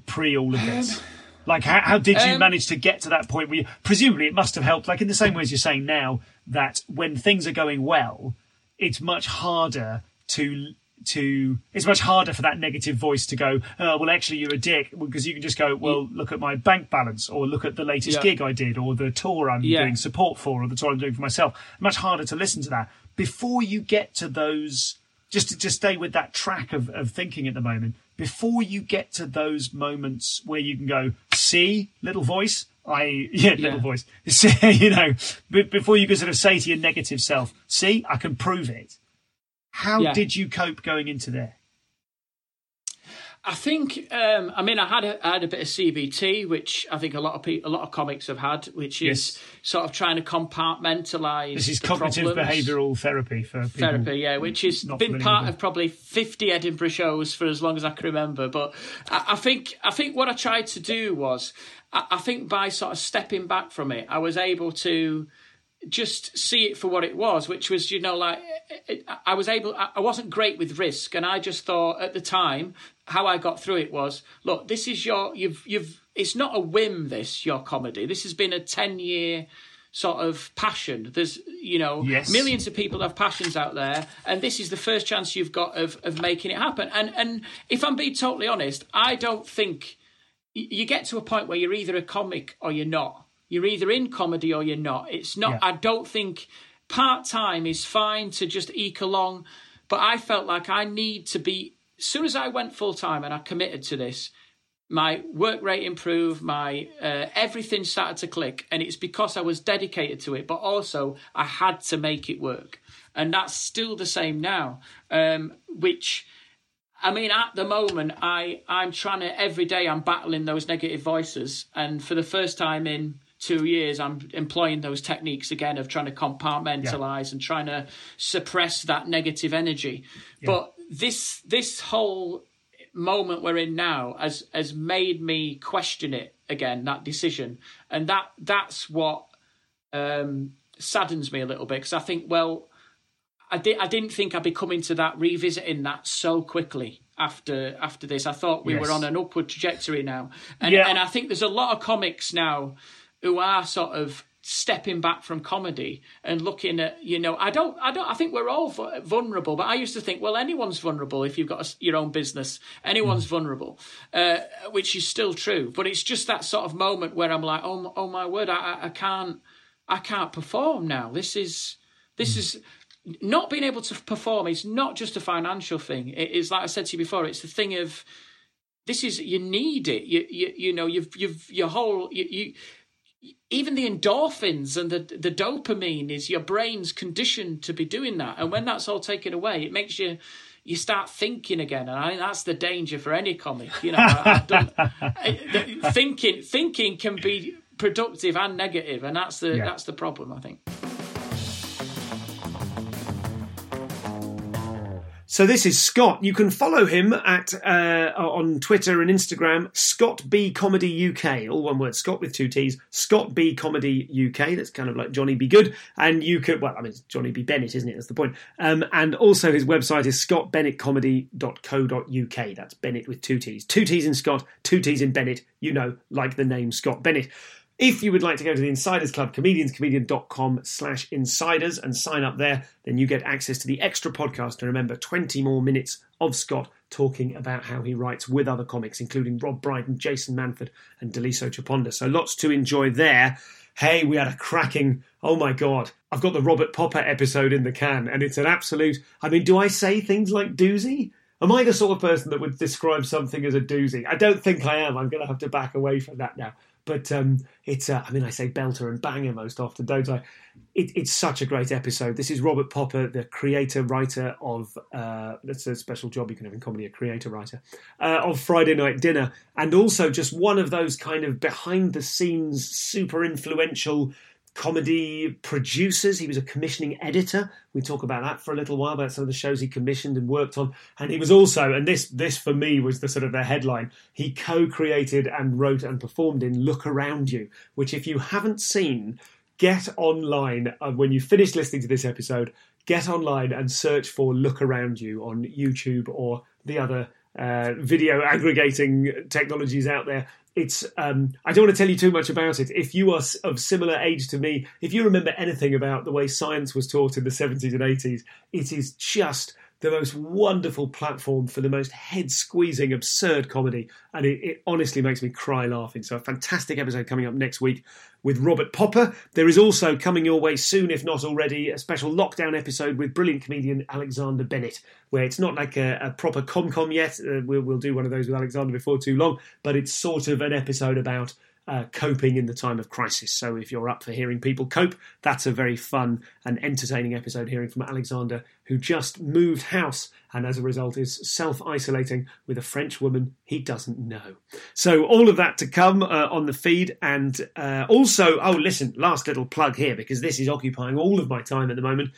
pre all of this? Like how, how did you um, manage to get to that point where you, presumably it must have helped like in the same way as you're saying now that when things are going well it's much harder to to it's much harder for that negative voice to go oh well actually you're a dick because you can just go well look at my bank balance or look at the latest Yeah. gig I did or the tour I'm Yeah. doing support for or the tour I'm doing for myself much harder to listen to that before you get to those just to just stay with that track of, of thinking at the moment before you get to those moments where you can go see little voice I yeah, little Yeah. voice. You know, before you can sort of say to your negative self, "See, I can prove it." How Yeah. did you cope going into there? I think. Um, I mean, I had a, I had a bit of CBT, which I think a lot of people, a lot of comics have had, which is Yes. sort of trying to compartmentalize. This is cognitive problems. behavioural therapy for people. therapy, yeah, which has been familiar part of probably fifty Edinburgh shows for as long as I can remember. But I, I think I think what I tried to do was, I, I think by sort of stepping back from it, I was able to just see it for what it was, which was, you know, like it, I was able, I wasn't great with risk, and I just thought at the time how I got through it was, look, this is your, you've, you've, it's not a whim. This your comedy. This has been a ten year sort of passion. There's, you know, Yes. millions of people have passions out there, and this is the first chance you've got of of making it happen. And and if I'm being totally honest, I don't think you get to a point where you're either a comic or you're not. You're either in comedy or you're not. It's not. Yeah. I don't think part time is fine to just eke along, but I felt like I need to be. As soon as I went full time and I committed to this, my work rate improved, my uh, everything started to click, and it's because I was dedicated to it. But also, I had to make it work, and that's still the same now. Um, which I mean, at the moment, I I'm trying to every day. I'm battling those negative voices, and for the first time in two years, I'm employing those techniques again of trying to compartmentalize and trying to suppress that negative energy. But this this whole moment we're in now has has made me question it again that decision, and that that's what um, saddens me a little bit because I think well. I, di- I didn't think I'd be coming to that revisiting that so quickly after after this. I thought we Yes. were on an upward trajectory now, and Yeah. and I think there's a lot of comics now who are sort of stepping back from comedy and looking at you know I don't I don't I think we're all vulnerable, but I used to think well anyone's vulnerable if you've got a your own business, anyone's vulnerable, uh, which is still true. But it's just that sort of moment where I'm like oh my- oh my word I, I- I can't I can't perform now. This is this is not being able to perform is not just a financial thing. It is like I said to you before. It's the thing of this is you need it. You you you know you've you've your whole you. you even the endorphins and the the dopamine is your brain's conditioned to be doing that, and when that's all taken away, it makes you you start thinking again, and I think that's the danger for any comic. You know, I- done, I- the- thinking thinking can be productive and negative, and that's the Yeah. that's the problem. I think. So this is Scott. You can follow him at uh, on Twitter and Instagram, Scott B Comedy UK, all one word, Scott with two T's, Scott B Comedy UK. That's kind of like Johnny B Good, and you could well, I mean, Johnny B Bennett, isn't it? That's the point. Um, and also his website is scottbennettcomedy.co.uk. That's Bennett with two T's, two T's in Scott, two T's in Bennett. You know, like the name Scott Bennett. If you would like to go to the Insiders Club, comedianscomedian.com slash insiders and sign up there, then you get access to the extra podcast. And remember, 20 more minutes of Scott talking about how he writes with other comics, including Rob Brydon, Jason Manford, and Daliso Chaponda. So lots to enjoy there. Hey, we had a cracking, oh my God, I've got the Robert Popper episode in the can, and it's an absolute, I mean, do I say things like doozy? Am I the sort of person that would describe something as a doozy? I don't think I am. I'm going to have to back away from that now. But um, it's, uh, I mean, I say belter and banger most often, don't I? It, it's such a great episode. This is Robert Popper, the creator, writer of, uh, that's a special job you can have in comedy, a creator, writer, uh, of Friday Night Dinner. And also just one of those kind of behind the scenes, super influential comedy producers. He was a commissioning editor. We talk about that for a little while about some of the shows he commissioned and worked on. And he was also, and this this for me was the sort of the headline. He co-created and wrote and performed in Look Around You, which if you haven't seen, get online uh, when you finish listening to this episode. Get online and search for Look Around You on YouTube or the other uh, video aggregating technologies out there it's um, I don't want to tell you too much about it. If you are of similar age to me, if you remember anything about the way science was taught in the 70s and 80s, it is just the most wonderful platform for the most head squeezing, absurd comedy. And it, it, honestly makes me cry laughing. So, a fantastic episode coming up next week with Robert Popper. There is also coming your way soon, if not already, a special lockdown episode with brilliant comedian Alexander Bennett, where it's not like a, a proper com com yet. Uh, we'll, we'll do one of those with Alexander before too long, but it's sort of an episode about uh, coping in the time of crisis. So if you're up for hearing people cope, that's a very fun and entertaining episode hearing from Alexander, who just moved house and as a result is self isolating with a French woman he doesn't know. So all of that to come uh, on the feed. And uh, also, oh, listen, last little plug here because this is occupying all of my time at the moment.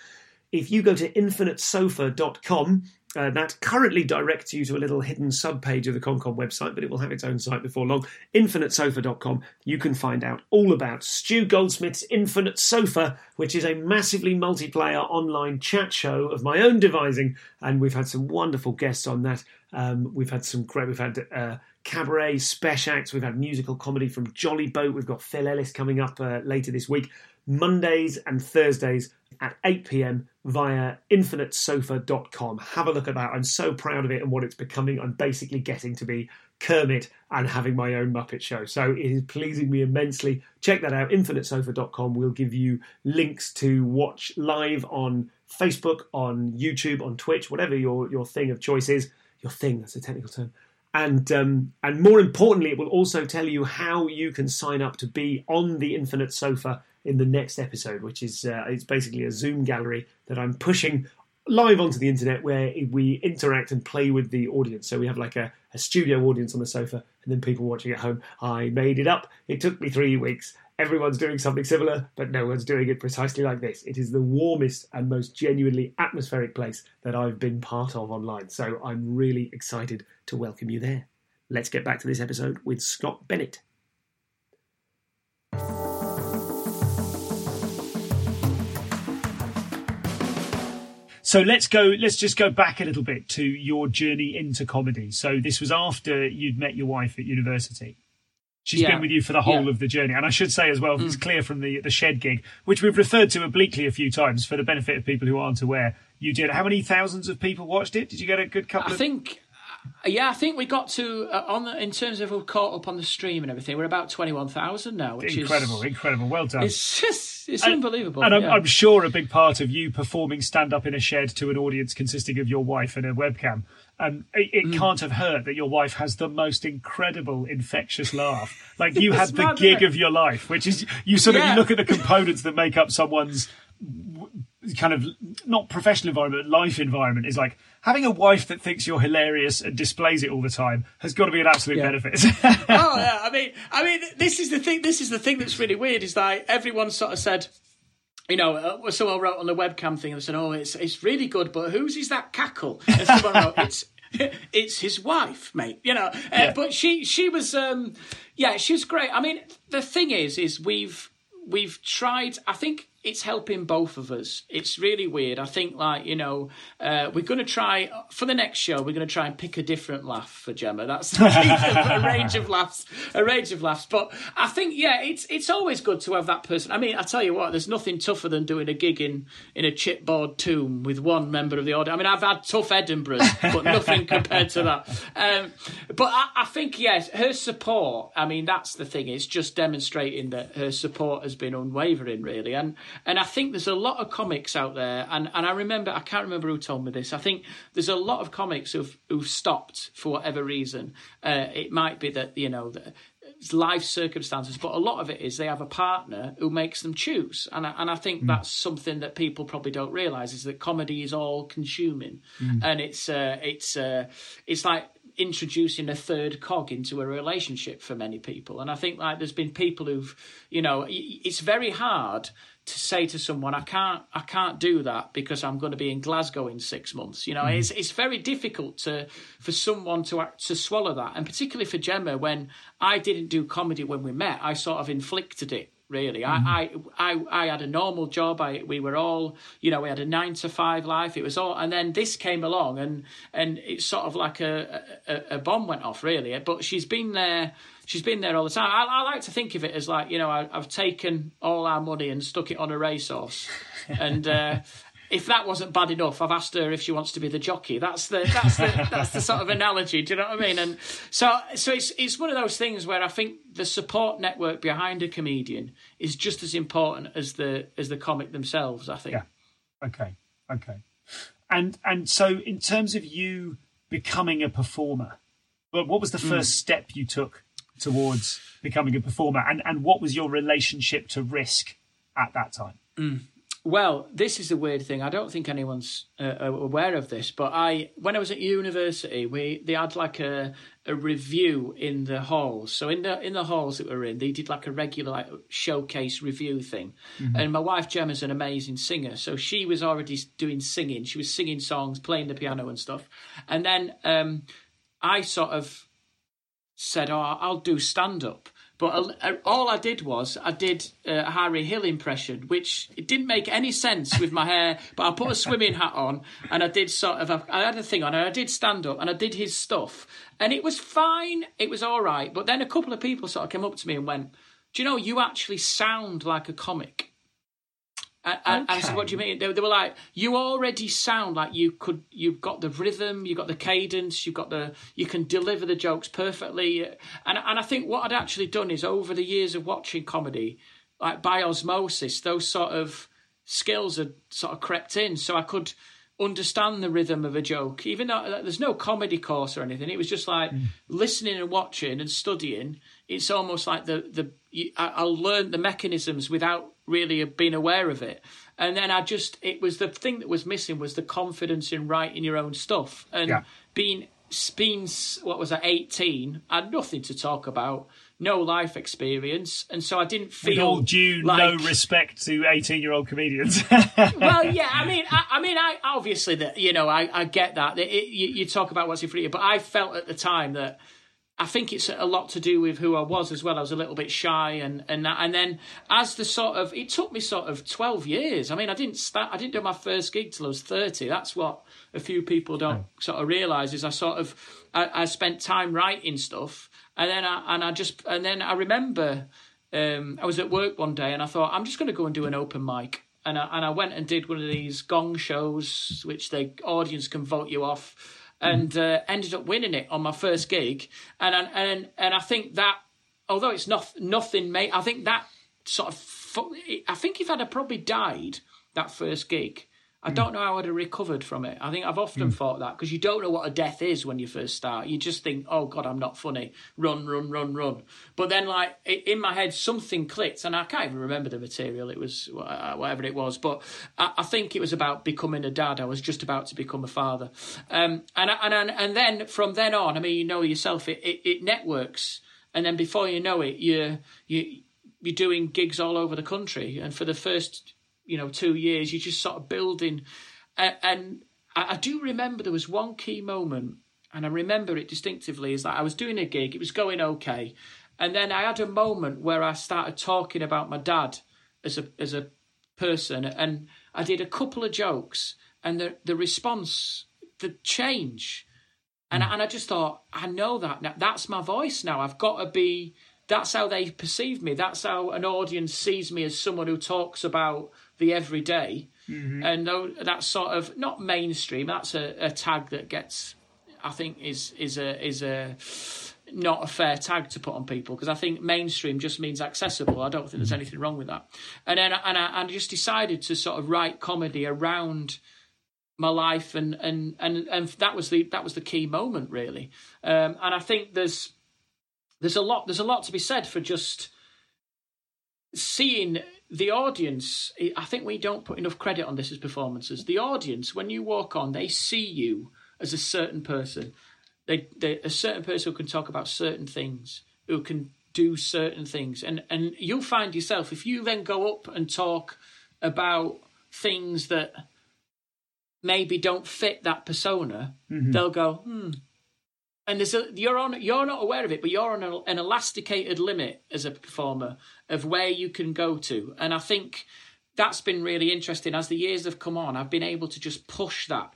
If you go to infinitesofa.com, uh, that currently directs you to a little hidden subpage of the ComCom website, but it will have its own site before long. InfiniteSofa.com. You can find out all about Stu Goldsmith's Infinite Sofa, which is a massively multiplayer online chat show of my own devising, and we've had some wonderful guests on that. Um, we've had some great. We've had. Uh, cabaret, special acts. We've had musical comedy from Jollyboat. We've got Phil Ellis coming up uh, later this week. Mondays and Thursdays at 8 pm via infinitesofa.com. Have a look at that. I'm so proud of it and what it's becoming. I'm basically getting to be Kermit and having my own Muppet show. So it is pleasing me immensely. Check that out, infinitesofa.com. We'll give you links to watch live on Facebook, on YouTube, on Twitch, whatever your, your thing of choice is. Your thing, that's a technical term. And um, and more importantly, it will also tell you how you can sign up to be on the Infinite Sofa in the next episode, which is uh, it's basically a Zoom gallery that I'm pushing live onto the internet where we interact and play with the audience. So we have like a, a studio audience on the sofa and then people watching at home. I made it up. It took me three weeks. Everyone's doing something similar, but no one's doing it precisely like this. It is the warmest and most genuinely atmospheric place that I've been part of online. So I'm really excited to welcome you there. Let's get back to this episode with Scott Bennett. So let's go. Let's just go back a little bit to your journey into comedy. So this was after you'd met your wife at university. She's Yeah. been with you for the whole Yeah. of the journey, and I should say as well, it's mm. clear from the the shed gig, which we've referred to obliquely a few times for the benefit of people who aren't aware. You did. How many thousands of people watched it? Did you get a good couple I of? think, yeah, I think we got to uh, on the, in terms of who caught up on the stream and everything. We're about twenty one thousand now, which incredible, is incredible. Incredible. Well done. it's just it's And- unbelievable. And I'm, yeah. I'm sure a big part of you performing stand up in a shed to an audience consisting of your wife and a webcam. Um, it it Mm. can't have hurt that your wife has the most incredible infectious laugh. Like you had the mad, gig of your life, which is you sort of Yeah. you look at the components that make up someone's kind of not professional environment, life environment is like having a wife that thinks you're hilarious and displays it all the time has got to be an absolute Yeah. benefit. oh yeah, I mean, I mean, this is the thing. This is the thing that's really weird. Is that everyone sort of said, you know, uh, someone wrote on the webcam thing and said, "Oh, it's it's really good, but whose is that cackle?" And someone wrote, "It's it's his wife, mate." You know, uh, Yeah. but she she was, um, yeah, she was great. I mean, the thing is, is we've we've tried. I think it's helping both of us. It's really weird. I think, like you know, uh, we're going to try for the next show. We're going to try and pick a different laugh for Gemma. That's a range of laughs, a range of laughs. But I think, yeah, it's it's always good to have that person. I mean, I tell you what, there's nothing tougher than doing a gig in in a chipboard tomb with one member of the audience. I mean, I've had tough Edinburghs, but nothing compared to that. Um, but I, I think, yes, her support. I mean, that's the thing. It's just demonstrating that her support has been unwavering, really. And and I think there's a lot of comics out there, and, and I remember I can't remember who told me this. I think there's a lot of comics who've who've stopped for whatever reason. Uh, it might be that you know. The, life circumstances, but a lot of it is they have a partner who makes them choose, and I, and I think that's something that people probably don't realize is that comedy is all consuming, and it's uh, it's uh, it's like introducing a third cog into a relationship for many people. And I think like there's been people who've, you know, it's very hard to say to someone, I can't, I can't do that because I'm going to be in Glasgow in six months. You know, mm-hmm. it's it's very difficult to for someone to act, to swallow that, and particularly for Gemma when I didn't do comedy when we met, I sort of inflicted it really. I, mm-hmm. I I I had a normal job. I we were all you know we had a nine to five life. It was all, and then this came along, and and it's sort of like a a, a bomb went off really. But she's been there. She's been there all the time. I, I like to think of it as like you know I, I've taken all our money and stuck it on a racehorse, and. uh if that wasn't bad enough, I've asked her if she wants to be the jockey. That's the that's the that's the sort of analogy. Do you know what I mean? And so so it's it's one of those things where I think the support network behind a comedian is just as important as the as the comic themselves. I think. Yeah. Okay. Okay. And and so in terms of you becoming a performer, but what was the first step you took towards becoming a performer, and and what was your relationship to risk at that time? Well, this is a weird thing. I don't think anyone's uh, aware of this, but I, when I was at university, we they had like a a review in the halls. So in the in the halls that we were in, they did like a regular like, showcase review thing. And my wife Gemma's an amazing singer, so she was already doing singing. She was singing songs, playing the piano and stuff. And then um, I sort of said, "Oh, I'll do stand up." But uh, all I did was I did a Harry Hill impression, which it didn't make any sense with my hair. But I put a swimming hat on and I did sort of I had a thing on and I did stand up and I did his stuff and it was fine. It was all right. But then a couple of people sort of came up to me and went, "Do you know you actually sound like a comic?" And, and I said, "What do you mean?" They, they were like, "You already sound like you could. You've got the rhythm, you've got the cadence, you've got the. You can deliver the jokes perfectly." And and I think what I'd actually done is over the years of watching comedy, like by osmosis, those sort of skills had sort of crept in, so I could understand the rhythm of a joke, even though like, there's no comedy course or anything. It was just like hmm. listening and watching and studying. It's almost like the the I, I learned the mechanisms without really being aware of it. And then I just it was the thing that was missing was the confidence in writing your own stuff and Yeah. being being what was I eighteen. I had nothing to talk about, no life experience, and so I didn't feel With all due like, no respect to eighteen-year-old comedians. well, yeah, I mean, I, I mean, I obviously that you know, I, I get that. It, it- you, you talk about what's in front of you, but I felt at the time that I think it's a lot to do with who I was as well. I was a little bit shy, and and that, and then as the sort of it took me sort of twelve years. I mean, I didn't start. I didn't do my first gig till I was thirty. That's what a few people don't sort of realize is I sort of I, I spent time writing stuff, and then I and I just and then I remember um, I was at work one day and I thought I'm just going to go and do an open mic. And I, and I went and did one of these gong shows, which the audience can vote you off, and uh, ended up winning it on my first gig. And and and, and I think that, although it's not nothing, mate, I think that sort of, I think if I'd have probably died that first gig, I don't know how I'd have recovered from it. I think I've often thought that because you don't know what a death is when you first start. You just think, "Oh God, I'm not funny." Run, run, run, run. But then, like in my head, something clicked, and I can't even remember the material. It was uh, whatever it was, but I, think it was about becoming a dad. I was just about to become a father, um, and and and and then from then on, I mean, you know yourself, it it, it networks, and then before you know it, you you you're doing gigs all over the country, and for the first you know two years, you're just sort of building. And, I, I do remember there was one key moment, and I remember it distinctively. Is that I was doing a gig, it was going okay, and then I had a moment where I started talking about my dad as a as a person, and I did a couple of jokes, and the the response, the change, and I, and I just thought, I know that now. That's my voice now. I've got to be. That's how they perceive me. That's how an audience sees me as someone who talks about the everyday. Mm-hmm. And that's sort of not mainstream. That's a, a tag that gets, I think, is is a is a not a fair tag to put on people because I think mainstream just means accessible. I don't think there's anything wrong with that. And then and I, I just decided to sort of write comedy around my life and and and and that was the that was the key moment really. Um, and I think there's there's a lot there's a lot to be said for just seeing the audience. I think we don't put enough credit on this as performances. The audience when you walk on, they see you as a certain person they, they a certain person who can talk about certain things, who can do certain things, and and you'll find yourself if you then go up and talk about things that maybe don't fit that persona, mm-hmm. they'll go, hmm. And there's a, you're on you're not aware of it, but you're on a, an elasticated limit as a performer of where you can go to, and I think that's been really interesting as the years have come on. I've been able to just push that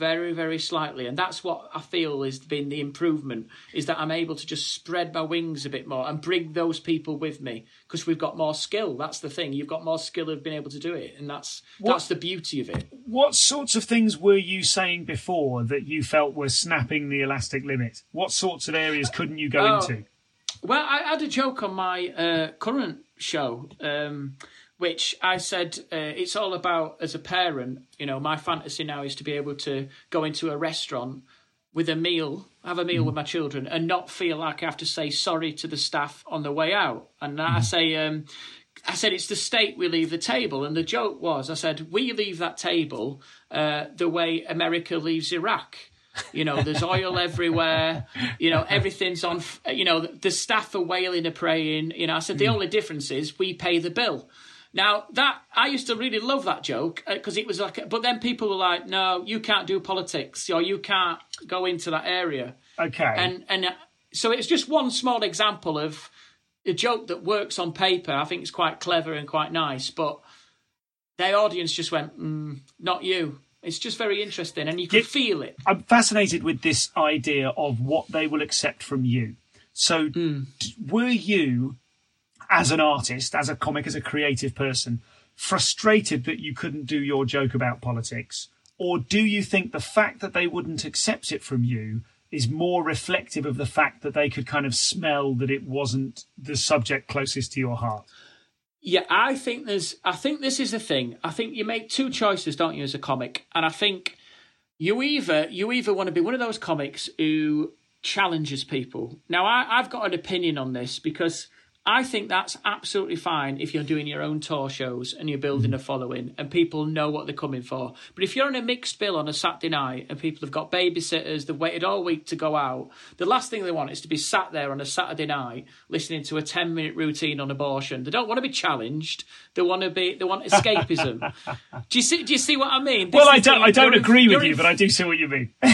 very very slightly. And that's what i feel has been the improvement is that i'm able to just spread my wings a bit more and bring those people with me because we've got more skill. That's the thing. You've got more skill of being able to do it and that's what, that's the beauty of it. What sorts of things were you saying before that you felt were snapping the elastic limit? What sorts of areas couldn't you go oh, into? Well i had a joke on my uh, current show. Um, which I said uh, it's all about as a parent. You know, my fantasy now is to be able to go into a restaurant with a meal, have a meal mm. with my children, and not feel like I have to say sorry to the staff on the way out. And mm. I mm-hmm. say, um, I said it's the state we leave the table, and the joke was, I said we leave that table uh, the way America leaves Iraq. You know, there's oil everywhere. You know, everything's on. You know, the staff are wailing and praying. You know, I said the mm. only difference is we pay the bill. Now that I used to really love that joke because uh, it was like, but then people were like, "No, you can't do politics, or you can't go into that area." Okay. And and uh, so it's just one small example of a joke that works on paper. I think it's quite clever and quite nice, but their audience just went, mm, "Not you." It's just very interesting, and you can it, feel it. I'm fascinated with this idea of what they will accept from you. So, mm. were you as an artist, as a comic, as a creative person, frustrated that you couldn't do your joke about politics? Or do you think the fact that they wouldn't accept it from you is more reflective of the fact that they could kind of smell that it wasn't the subject closest to your heart? Yeah, I think there's. I think this is the thing. I think you make two choices, don't you, as a comic? And I think you either you either want to be one of those comics who challenges people. Now, I, I've got an opinion on this because I think that's absolutely fine if you're doing your own tour shows and you're building mm. a following and people know what they're coming for. But if you're on a mixed bill on a Saturday night and people have got babysitters, they've waited all week to go out, the last thing they want is to be sat there on a Saturday night listening to a 10 minute routine on abortion. They don't want to be challenged. They want to be, they want escapism. do you see, do you see what I mean? This well, I don't, I don't agree with you, but I do see what you mean. no,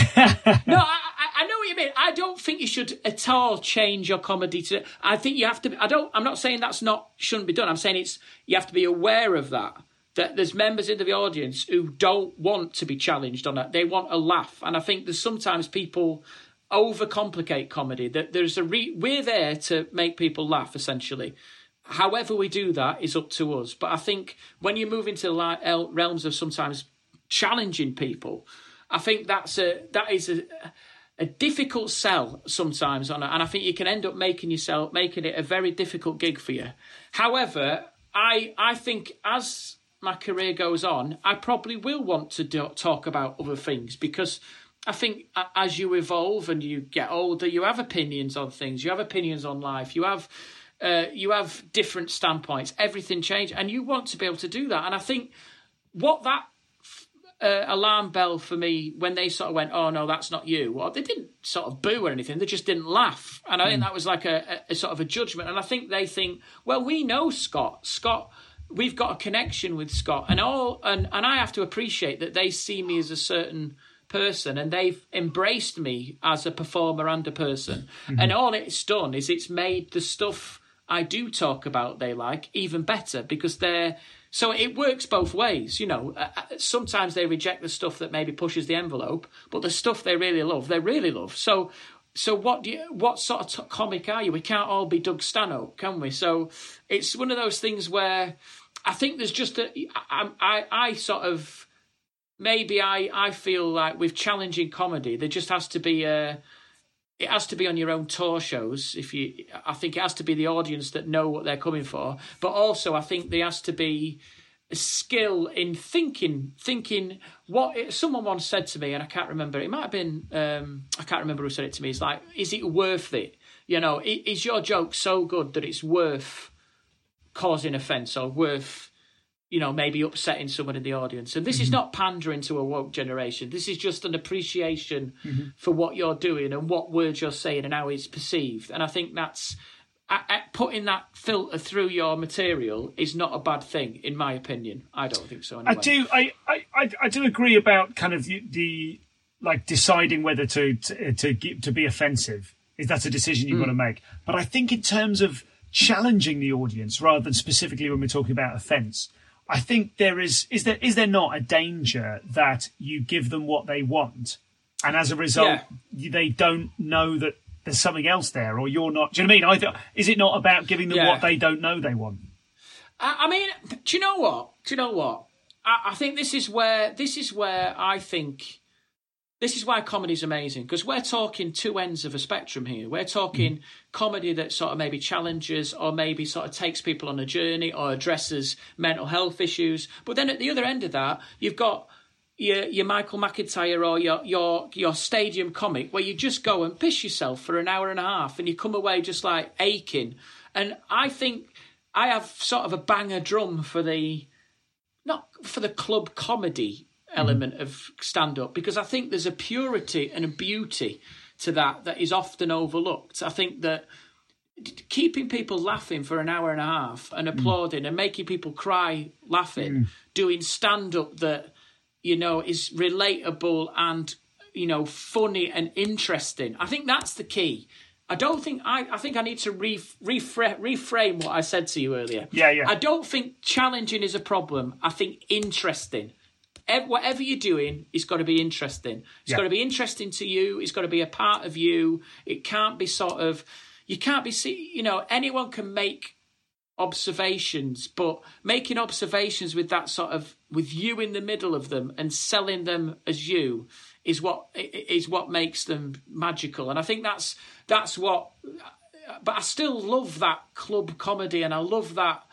I, I know what you mean. I don't think you should at all change your comedy to. I think you have to. I don't. I'm not saying that's not shouldn't be done. I'm saying it's you have to be aware of that. That there's members in the audience who don't want to be challenged on that. They want a laugh, and I think there's sometimes people overcomplicate comedy. That there's a re- we're there to make people laugh essentially. However we do that is up to us. But I think when you move into the realms of sometimes challenging people, I think that's a that is a a difficult sell sometimes on it, and I think you can end up making yourself making it a very difficult gig for you. However, I I think as my career goes on, I probably will want to do, talk about other things because I think as you evolve and you get older, you have opinions on things. You have opinions on life. You have uh, you have different standpoints. Everything changes, and you want to be able to do that. And I think what that uh, alarm bell for me when they sort of went, "Oh no, that's not you." Well, they didn't sort of boo or anything; they just didn't laugh, and I mm. think hmm. that was like a, a, a, sort of a judgment. And I think they think, well, we know Scott. Scott we've got a connection with Scott, and all, and and I have to appreciate that they see me as a certain person and they've embraced me as a performer and a person mm-hmm. and all it's done is it's made the stuff i do talk about they like even better because they're so it works both ways you know uh, uh sometimes they reject the stuff that maybe pushes the envelope but the stuff they really love they really love so so what do you, what sort of t- comic are you? We can't all be Doug Stanhope, can we? So it's one of those things where I think there's just a I I, I sort of maybe I I feel like with challenging comedy there just has to be a it has to be on your own tour shows if you i think it has to be the audience that know what they're coming for but also i think there has to be a skill in thinking thinking what someone once said to me and i can't remember it might have been um, i can't remember who said it to me it's like is it worth it? You know is your joke so good that it's worth causing offense or worth you know maybe upsetting someone in the audience and this mm-hmm. is not pandering to a woke generation this is just an appreciation mm-hmm. for what you're doing and what words you're saying and how it's perceived and i think that's putting that filter through your material is not a bad thing, in my opinion. I don't think so. Anyway. I do. I, I I do agree about kind of the, the like deciding whether to to to, to be offensive. Is that a decision you've mm. got to make? But I think in terms of challenging the audience rather than specifically when we're talking about offence, I think there is is there is there not a danger that you give them what they want, and as a result, yeah. they don't know that there's something else there, or you're not. Do you know what I mean? I is it not about giving them yeah. what they don't know they want? I, I, mean, do you know what? Do you know what? I, I think this is where this is where I think this is why comedy's amazing because we're talking two ends of a spectrum here. We're talking mm. Comedy that sort of maybe challenges or maybe sort of takes people on a journey or addresses mental health issues. But then at the other end of that, you've got your your Michael McIntyre or your your your stadium comic where you just go and piss yourself for an hour and a half and you come away just like aching. And I think I have sort of a banger drum for the not for the club comedy element mm. of stand up because I think there's a purity and a beauty to that that is often overlooked. I think that keeping people laughing for an hour and a half and mm. applauding mm. and making people cry laughing, mm. doing stand up that you know, is relatable and, you know, funny and interesting. I think that's the key. I don't think I. I think I need to re, refra- reframe what I said to you earlier. Yeah, yeah. I don't think challenging is a problem. I think interesting. Whatever you're doing, it's got to be interesting. It's yeah. got to be interesting to you. It's got to be a part of you. It can't be sort of. You can't be see. You know, anyone can make observations, but making observations with that sort of with you in the middle of them and selling them as you is what is what makes them magical. And I think that's that's what. But I still love that club comedy, and I love that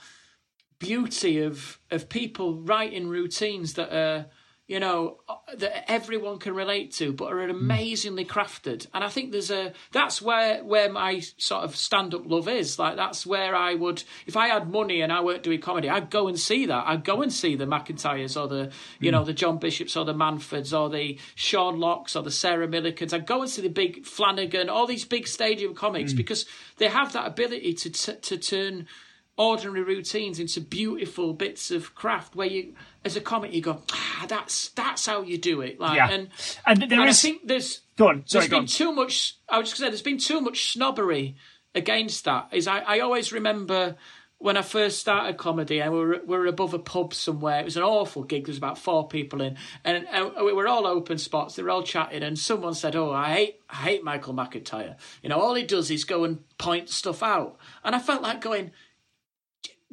beauty of of people writing routines that are you know that everyone can relate to but are amazingly crafted. And i think there's a that's where where my sort of stand up love is. Like that's where i would if i had money and i weren't doing comedy i'd go and see that. I'd go and see the mcintyres or the you mm. know the john bishops or the manfords or the sean locks or the sarah millicans i'd go and see the big flanagan all these big stadium comics mm. because they have that ability to t- to turn ordinary routines into beautiful bits of craft where you as a comic you go ah that's that's how you do it like yeah. and and there and is... I think there's go on sorry, there's go been on. too much I was just gonna say there's been too much snobbery against that is I, I always remember when I first started comedy, and we were, we were above a pub somewhere. It was an awful gig. There was about four people in, and, and we were all open spots. They were all chatting, and someone said, "Oh, I hate, I hate Michael McIntyre. You know, all he does is go and point stuff out." And I felt like going,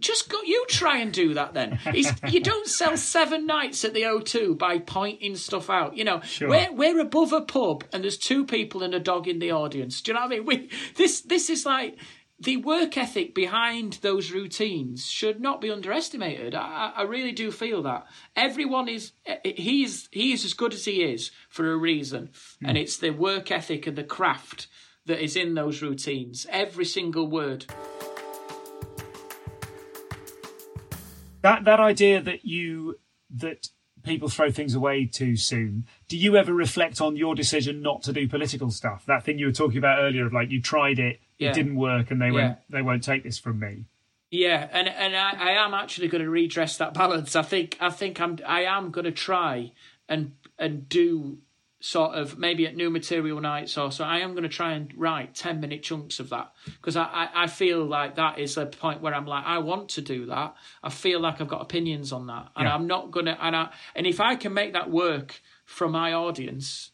just go. You try and do that then. you don't sell seven nights at the O2 by pointing stuff out. You know, sure. we're we're above a pub and there's two people and a dog in the audience. Do you know what I mean? We, this this is like the work ethic behind those routines should not be underestimated. I, I really do feel that everyone is he's he is as good as he is for a reason, mm. and it's the work ethic and the craft that is in those routines. Every single word. That that idea that you that people throw things away too soon. Do you ever reflect on your decision not to do political stuff? That thing you were talking about earlier of like you tried it, yeah. it didn't work, and they yeah. went they won't take this from me. Yeah, and and I, I am actually going to redress that balance. I think I think I'm I am going to try and and do sort of maybe at new material nights or so. I am going to try and write ten minute chunks of that because I, I I feel like that is a point where I'm like I want to do that. I feel like I've got opinions on that, and Yeah. I'm not gonna and I and if I can make that work for my audience,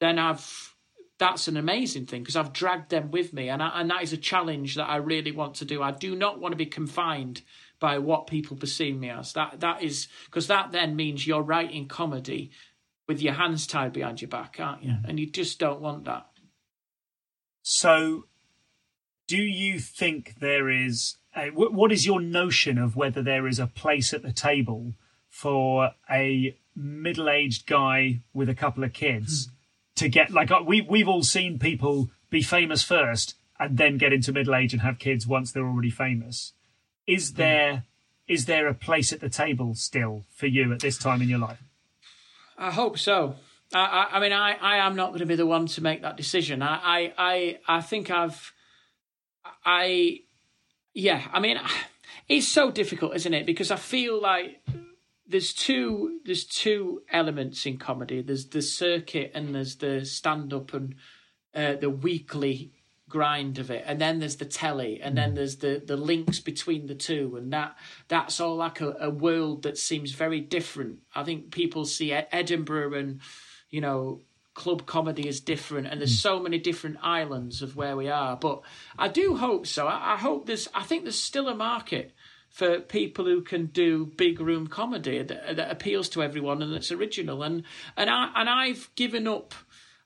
then I've that's an amazing thing because I've dragged them with me, and I, and that is a challenge that I really want to do. I do not want to be confined by what people perceive me as. That that is because that then means you're writing comedy with your hands tied behind your back, aren't you? Mm. And you just don't want that. So, do you think there is a, what is your notion of whether there is a place at the table for a middle-aged guy with a couple of kids hmm. to get like uh, we we've all seen people be famous first and then get into middle age and have kids once they're already famous. Is hmm. there is there a place at the table still for you at this time in your life? I hope so. I, I, I mean, I, I am not going to be the one to make that decision. I, I, I, I think I've, I, yeah. I mean, it's so difficult, isn't it? Because I feel like there's two, there's two elements in comedy. There's the circuit and there's the stand up and uh, the weekly grind of it. And then there's the telly and then hmm. there's the the links between the two and that that's all like a, a world that seems very different. I think people see edinburgh and you know club comedy is different and there's hmm. so many different islands of where we are. But i do hope so. I, I hope there's i think there's still a market for people who can do big room comedy that, that appeals to everyone and that's original. And and i and i've given up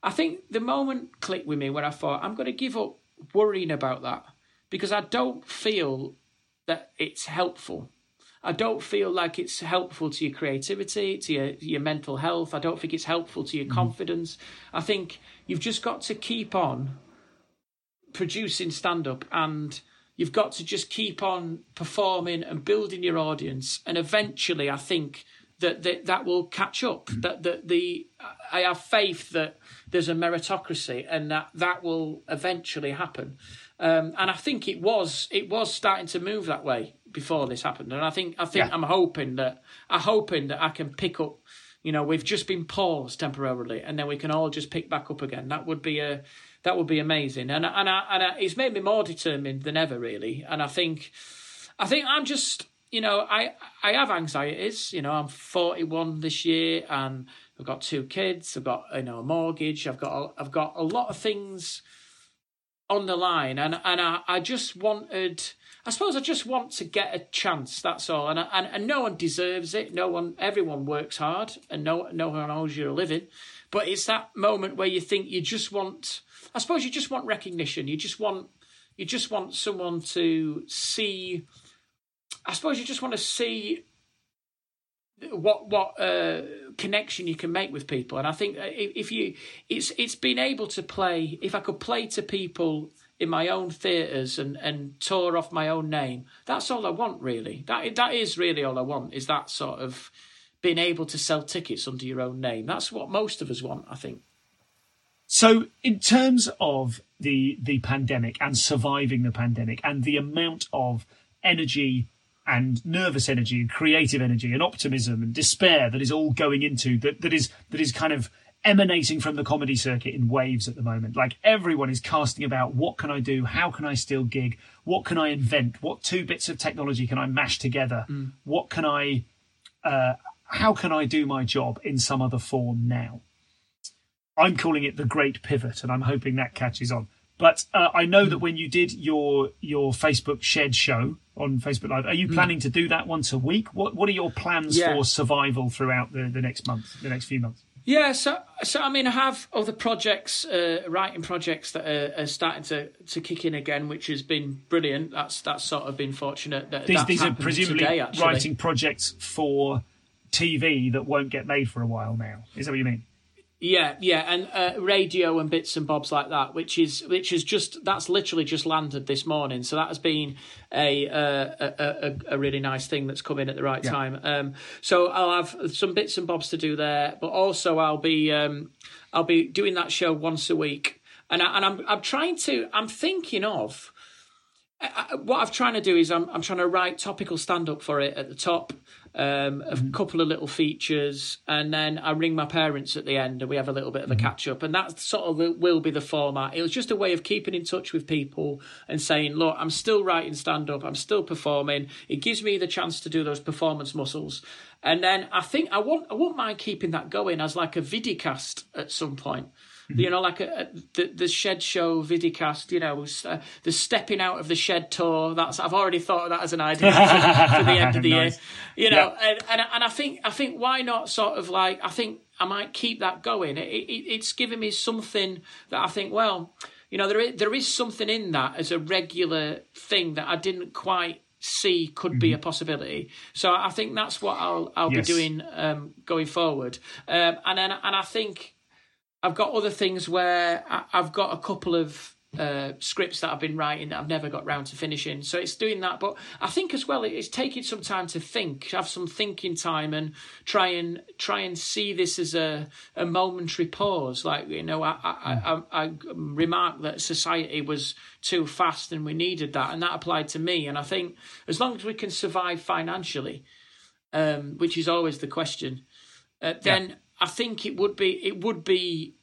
I think the moment clicked with me when I thought I'm going to give up worrying about that because I don't feel that it's helpful. I don't feel like it's helpful to your creativity, to your, your mental health. I don't think it's helpful to your mm. confidence. I think you've just got to keep on producing stand up and you've got to just keep on performing and building your audience. And eventually, I think that that, that will catch up. That that the I have faith that there's a meritocracy and that that will eventually happen. Um, and I think it was it was starting to move that way before this happened. And I think I think Yeah. I'm hoping that I'm hoping that I can pick up. You know, we've just been paused temporarily, and then we can all just pick back up again. That would be a that would be amazing. And and I, and I, it's made me more determined than ever, really. And I think I think I'm just, you know, I I have anxieties. You know, I'm 41 this year, and I've got two kids. I've got you know a mortgage. I've got a, I've got a lot of things on the line, and and I, I just wanted. I suppose I just want to get a chance. That's all, and, I- and and no one deserves it. No one, everyone works hard, and no no one owes you a living. But it's that moment where you think you just want. I suppose you just want recognition. You just want you just want someone to see. I suppose you just want to see what what uh, connection you can make with people, and I think uh, if, you, it's it's being able to play. If I could play to people in my own theatres and and tour off my own name, that's all I want really. That that is really all I want. Is that sort of being able to sell tickets under your own name. That's what most of us want, I think. So, in terms of the the pandemic and surviving the pandemic, and the amount of energy and nervous energy and creative energy and optimism and despair that is all going into that that is that is kind of emanating from the comedy circuit in waves at the moment. Like everyone is casting about what can I do? How can I still gig? What can I invent? What two bits of technology can I mash together? What can I uh, how can I do my job in some other form now? I'm calling it the Great Pivot, and I'm hoping that catches on. But uh, I know that when you did your your Facebook Shed show on Facebook Live, are you planning to do that once a week? What What are your plans Yeah. for survival throughout the, the next month, the next few months? Yeah, so so I mean, I have other projects, uh, writing projects that are, are starting to, to kick in again, which has been brilliant. That's that's sort of been fortunate that These that's these are presumably today, writing projects for TV that won't get made for a while now. Is that what you mean? Yeah, yeah, and uh, radio and bits and bobs like that, which is which is just that's literally just landed this morning. So that has been a uh, a, a, a really nice thing that's come in at the right time. Um, so I'll have some bits and bobs to do there, but also I'll be um, I'll be doing that show once a week, and I, and I'm I'm trying to I'm thinking of I, what I'm trying to do is I'm, I'm trying to write topical stand up for it at the top, um, a Mm-hmm. couple of little features, and then I ring my parents at the end and we have a little bit of a Mm-hmm. catch up. And that sort of will- will be the format. It was just a way of keeping in touch with people and saying, look, I'm still writing stand up, I'm still performing. It gives me the chance to do those performance muscles. And then I think I won't, I won't mind keeping that going as like a vidicast at some point. You know, like a, a, the the shed show vidicast. You know, uh, the stepping out of the shed tour. That's I've already thought of that as an idea for, for the end of the Nice. year. You know, and, and and I think I think why not sort of like I think I might keep that going. It, it, it's giving me something that I think well, you know, there is, there is something in that as a regular thing that I didn't quite see could be a possibility. So I think that's what I'll I'll Yes. be doing um, going forward. Um, and then and I think I've got other things where I, I've got a couple of uh, scripts that I've been writing that I've never got round to finishing. So it's doing that. But I think as well, it's taking some time to think, have some thinking time, and try and try and see this as a, a momentary pause. Like you know, I I, I, I remarked that society was too fast and we needed that, and that applied to me. And I think as long as we can survive financially, um, which is always the question, uh, then I think it would be it would be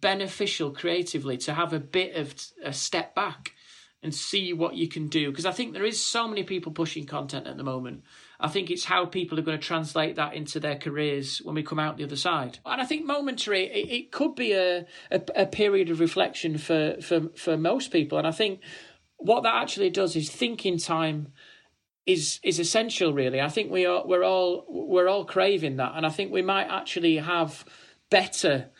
beneficial creatively to have a bit of a step back and see what you can do because I think there is so many people pushing content at the moment. I think it's how people are going to translate that into their careers when we come out the other side. And I think momentary, it, it could be a, a a period of reflection for for for most people. And I think what that actually does is thinking time is is essential really. I think we are we're all we're all craving that and i think we might actually have better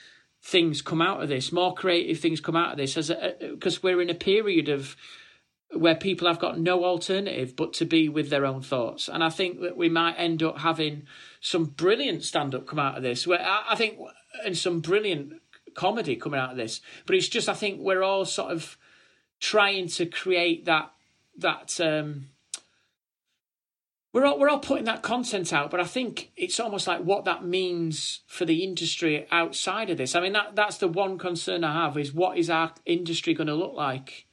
things come out of this more creative things come out of this as because we're in a period of where people have got no alternative but to be with their own thoughts. And i think that we might end up having some brilliant stand up come out of this. Where i, I think and some brilliant comedy coming out of this. But it's just i think we're all sort of trying to create that that um we're all we're all putting that content out, but I think it's almost like what that means for the industry outside of this. I mean, that that's the one concern I have is what is our industry going to look like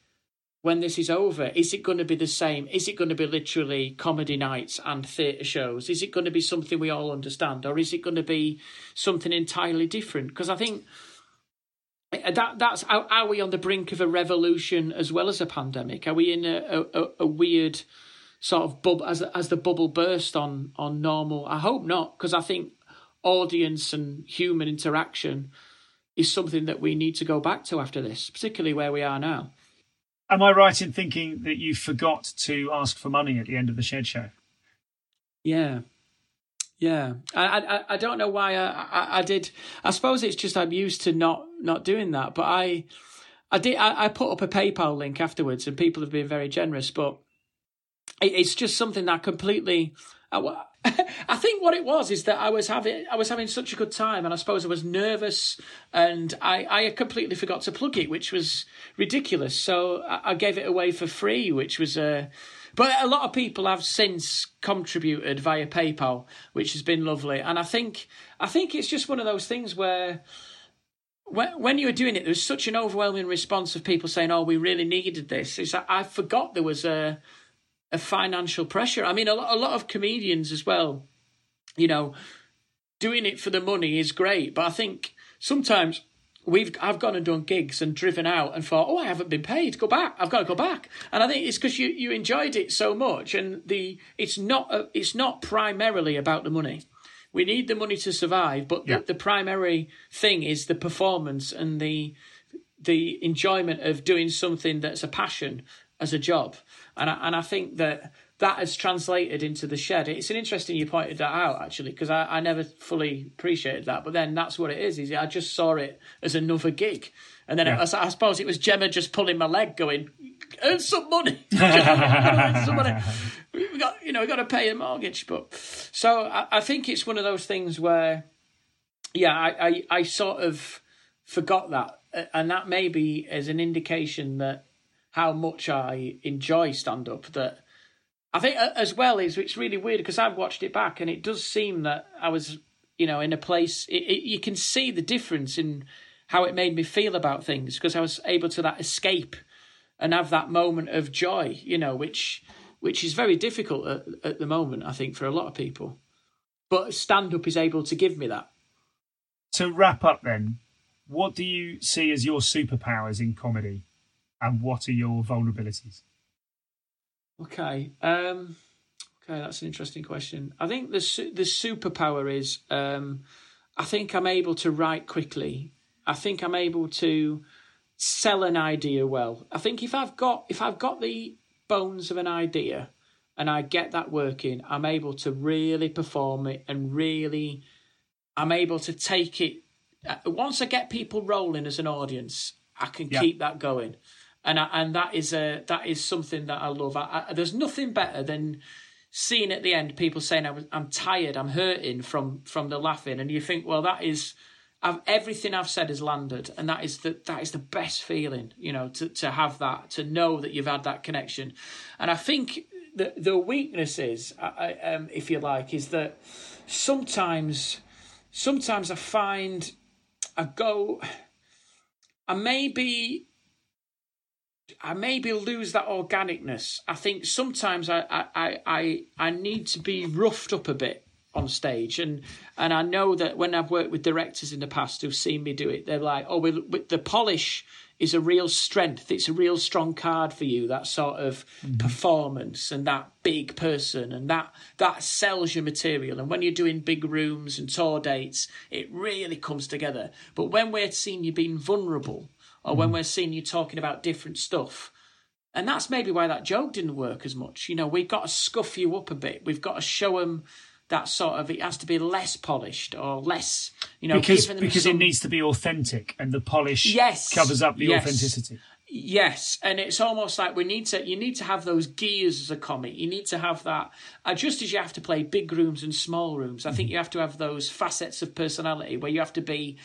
when this is over? Is it going to be the same? Is it going to be literally comedy nights and theatre shows? Is it going to be something we all understand, or is it going to be something entirely different? Because I think eh, that that's are, are we on the brink of a revolution as well as a pandemic? Are we in a a, a weird sort of bubble as as the bubble burst on on normal? I hope not, because I think audience and human interaction is something that we need to go back to after this, particularly where we are now. Am I right in thinking that you forgot to ask for money at the end of the shed show? Yeah. Yeah, I, I I don't know why I, I, I did. I suppose it's just I'm used to not not doing that. But I I did I, I put up a PayPal link afterwards, and people have been very generous. But it's just something that completely. I, think what it was is that I was having I was having such a good time, and I suppose I was nervous, and I I completely forgot to plug it, which was ridiculous. So I, gave it away for free, which was Uh, but a lot of people have since contributed via PayPal, which has been lovely. And I think I think it's just one of those things where when, when you were doing it, there was such an overwhelming response of people saying, "Oh, we really needed this." It's like, I forgot there was a a financial pressure. I mean, a lot, a lot of comedians as well. You know, doing it for the money is great, but I think sometimes we've I've gone and done gigs and driven out and thought, oh, I haven't been paid. Go back. I've got to go back. And I think it's because you you enjoyed it so much, and the it's not a, it's not primarily about the money. We need the money to survive, but Yeah. the, the primary thing is the performance and the the enjoyment of doing something that's a passion as a job. And I, and I think that that has translated into the shed. It's an interesting you pointed that out actually because I, I never fully appreciated that. But then that's what it is. Is I just saw it as another gig, and then Yeah. it, I suppose it was Gemma just pulling my leg, going, "Earn some money." Earn some money. We got you know we got to pay a mortgage, but so I, I think it's one of those things where yeah, I, I, I sort of forgot that, and that maybe is an indication that how much I enjoy stand up. That I think as well is it's really weird because I've watched it back, and it does seem that I was, you know, in a place. It, it, you can see the difference in how it made me feel about things because I was able to that escape and have that moment of joy, you know, which which is very difficult at, at the moment, I think, for a lot of people. But stand up is able to give me that. To wrap up, then, what do you see as your superpowers in comedy, and what are your vulnerabilities? Okay. Um, okay, that's an interesting question. I think the the superpower is um, I think I'm able to write quickly. I think I'm able to sell an idea well. I think if I've got if I've got the bones of an idea and I get that working, I'm able to really perform it and really I'm able to take it uh, once I get people rolling as an audience, I can yeah. keep that going. And I, and that is a that is something that I love. I, I, there's nothing better than seeing at the end people saying I am tired, I'm hurting from from the laughing, and you think, well, that is I've, everything I've said has landed, and that is the that is the best feeling, you know, to to have that, to know that you've had that connection, and I think the the weakness is, I, um, if you like, is that sometimes sometimes I find I go, I maybe I maybe lose that organicness. I think sometimes I, I, I, I need to be roughed up a bit on stage and and I know that when I've worked with directors in the past who've seen me do it they're like oh the polish is a real strength it's a real strong card for you that sort of mm-hmm. performance and that big person and that that sells your material and when you're doing big rooms and tour dates it really comes together but when we're seeing you being vulnerable or mm-hmm. when we're seeing you talking about different stuff. And that's maybe why that joke didn't work as much. You know we've got to scuff you up a bit. We've got to show them that sort of it has to be less polished or less you know because because some... it needs to be authentic and the polish yes covers up the yes. authenticity. Yes and it's almost like we need to you need to have those gears as a comic. You need to have that uh, just as you have to play big rooms and small rooms. I think you have to have those facets of personality where you have to be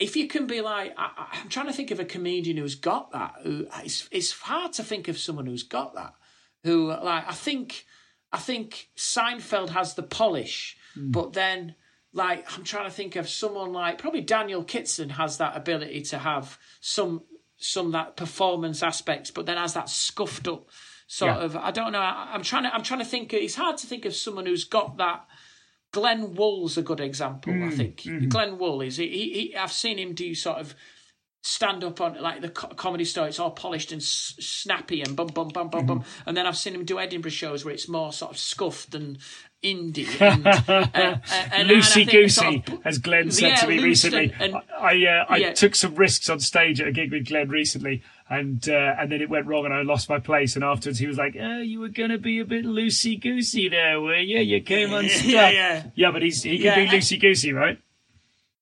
if you can be like I, am trying to think of a comedian who's got that who it's, it's hard to think of someone who's got that who like i think I think Seinfeld has the polish, mm. but then like I'm trying to think of someone like probably Daniel Kitson has that ability to have some some that performance aspects, but then has that scuffed up sort yeah. of. I don't know. I, am trying to I'm trying to think. It's hard to think of someone who's got that. Glenn Wool's a good example. Mm. I think mm-hmm. Glenn Wool is. He, he, I've seen him do sort of stand up on like the co- comedy store. It's all polished and s- snappy and bum bum bum bum mm-hmm. bum. And then I've seen him do Edinburgh shows where it's more sort of scuffed and indie and, uh, and loosey goosey, sort of, as Glenn said yeah, to me recently. And, I uh, I yeah. took some risks on stage at a gig with Glenn recently. And uh, and then it went wrong, and I lost my place. And afterwards, he was like, "Oh, you were gonna be a bit loosey goosey there, were you? You came unstuck." yeah, yeah, yeah. But he's he can yeah, be loosey goosey, right?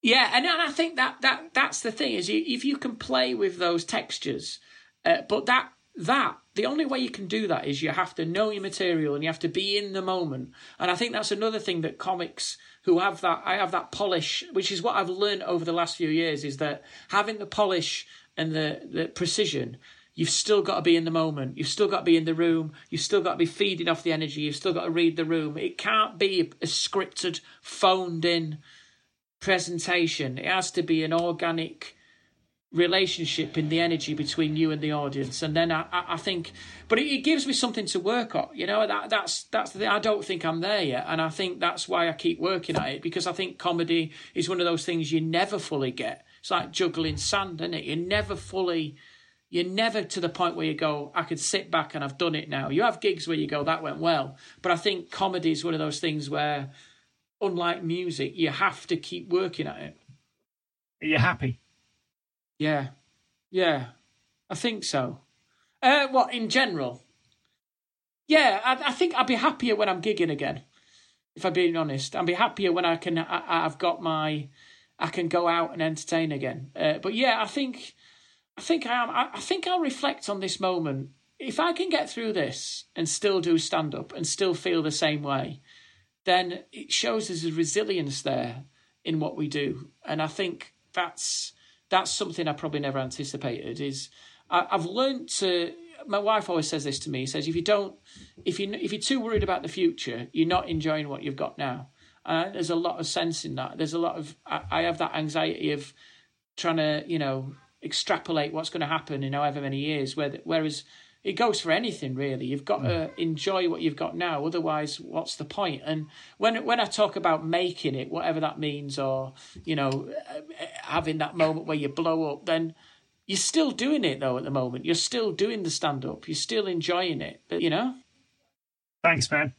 Yeah, and, and I think that that that's the thing is if you can play with those textures, uh, but that that the only way you can do that is you have to know your material and you have to be in the moment. And I think that's another thing that comics who have that I have that polish, which is what I've learned over the last few years, is that having the polish and the the precision you've still got to be in the moment. You've still got to be in the room. You've still got to be feeding off the energy. You've still got to read the room. It can't be a, scripted, phoned in presentation. It has to be an organic relationship in the energy between you and the audience and then i, I think but it, it, gives me something to work on you know that that's that's the thing i don't think i'm there yet and i think that's why i keep working at it because i think comedy is one of those things you never fully get it's like juggling sand isn't it You're never fully you're never to the point where you go i could sit back and i've done it now you have gigs where you go that went well but i think comedy is one of those things where unlike music, you have to keep working at it. Are you happy? Yeah, yeah, I think so. Uh, what in general? Yeah, I, I think I'd be happier when I'm gigging again. If I'm being honest, I'd be happier when I can. I, have got my. I can go out and entertain again. Uh, but yeah, I think. I think I am. I, I think I'll reflect on this moment. If I can get through this and still do stand up and still feel the same way, then it shows there's a resilience there in what we do. And I think that's that's something I probably never anticipated. Is I, have learned to. My wife always says this to me. Says if you don't, if you if you're too worried about the future, you're not enjoying what you've got now. And there's a lot of sense in that. There's a lot of I, I have that anxiety of trying to you know extrapolate what's going to happen in however many years. Whereas it goes for anything really. You've got to mm. enjoy what you've got now. Otherwise, what's the point? And when when I talk about making it, whatever that means, or you know, uh, having that moment where you blow up, then you're still doing it though. At the moment, you're still doing the stand up. You're still enjoying it. But you know. Thanks, man.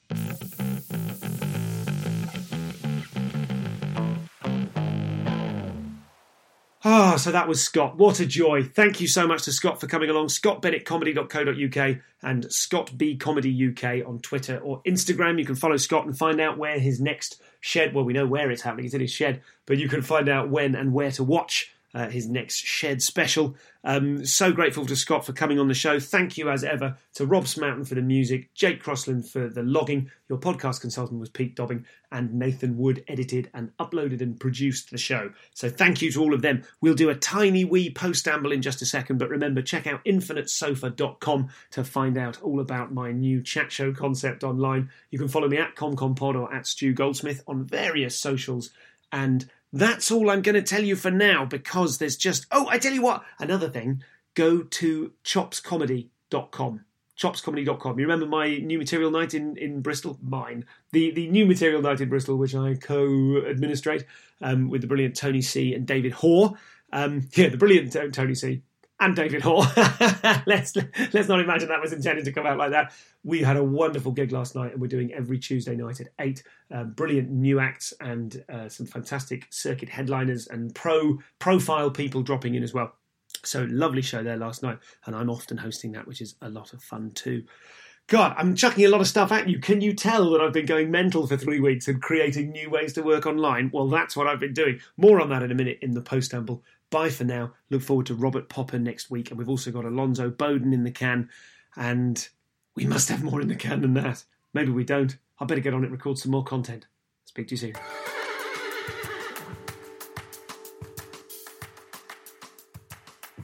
Ah, oh, so that was Scott. What a joy. Thank you so much to Scott for coming along. ScottBennettComedy.co.uk and ScottBComedyUK on Twitter or Instagram. You can follow Scott and find out where his next shed, well, we know where it's happening, it's in his shed, but you can find out when and where to watch uh, his next shed special. Um, so grateful to Scott for coming on the show. Thank you, as ever, to Rob Smoughton for the music, Jake Crossland for the logging. Your podcast consultant was Pete Dobbing, and Nathan Wood edited and uploaded and produced the show. So thank you to all of them. We'll do a tiny wee post amble in just a second, but remember, check out infinitesofa.com to find out all about my new chat show concept online. You can follow me at ComComPod or at Stu Goldsmith on various socials and that's all I'm going to tell you for now because there's just. Oh, I tell you what, another thing. Go to chopscomedy.com. Chopscomedy.com. You remember my new material night in, in Bristol? Mine. The the new material night in Bristol, which I co administrate um, with the brilliant Tony C and David Hoare. Um, yeah, the brilliant Tony C and David Hoare. let's let's not imagine that was intended to come out like that. We had a wonderful gig last night, and we're doing every Tuesday night at eight. Um, brilliant new acts and uh, some fantastic circuit headliners and pro profile people dropping in as well. So lovely show there last night, and I'm often hosting that, which is a lot of fun too. God, I'm chucking a lot of stuff at you. Can you tell that I've been going mental for three weeks and creating new ways to work online? Well, that's what I've been doing. More on that in a minute in the post amble. Bye for now. Look forward to Robert Popper next week. And we've also got Alonzo Bodden in the can. And we must have more in the can than that. Maybe we don't. I better get on it, record some more content. Speak to you soon.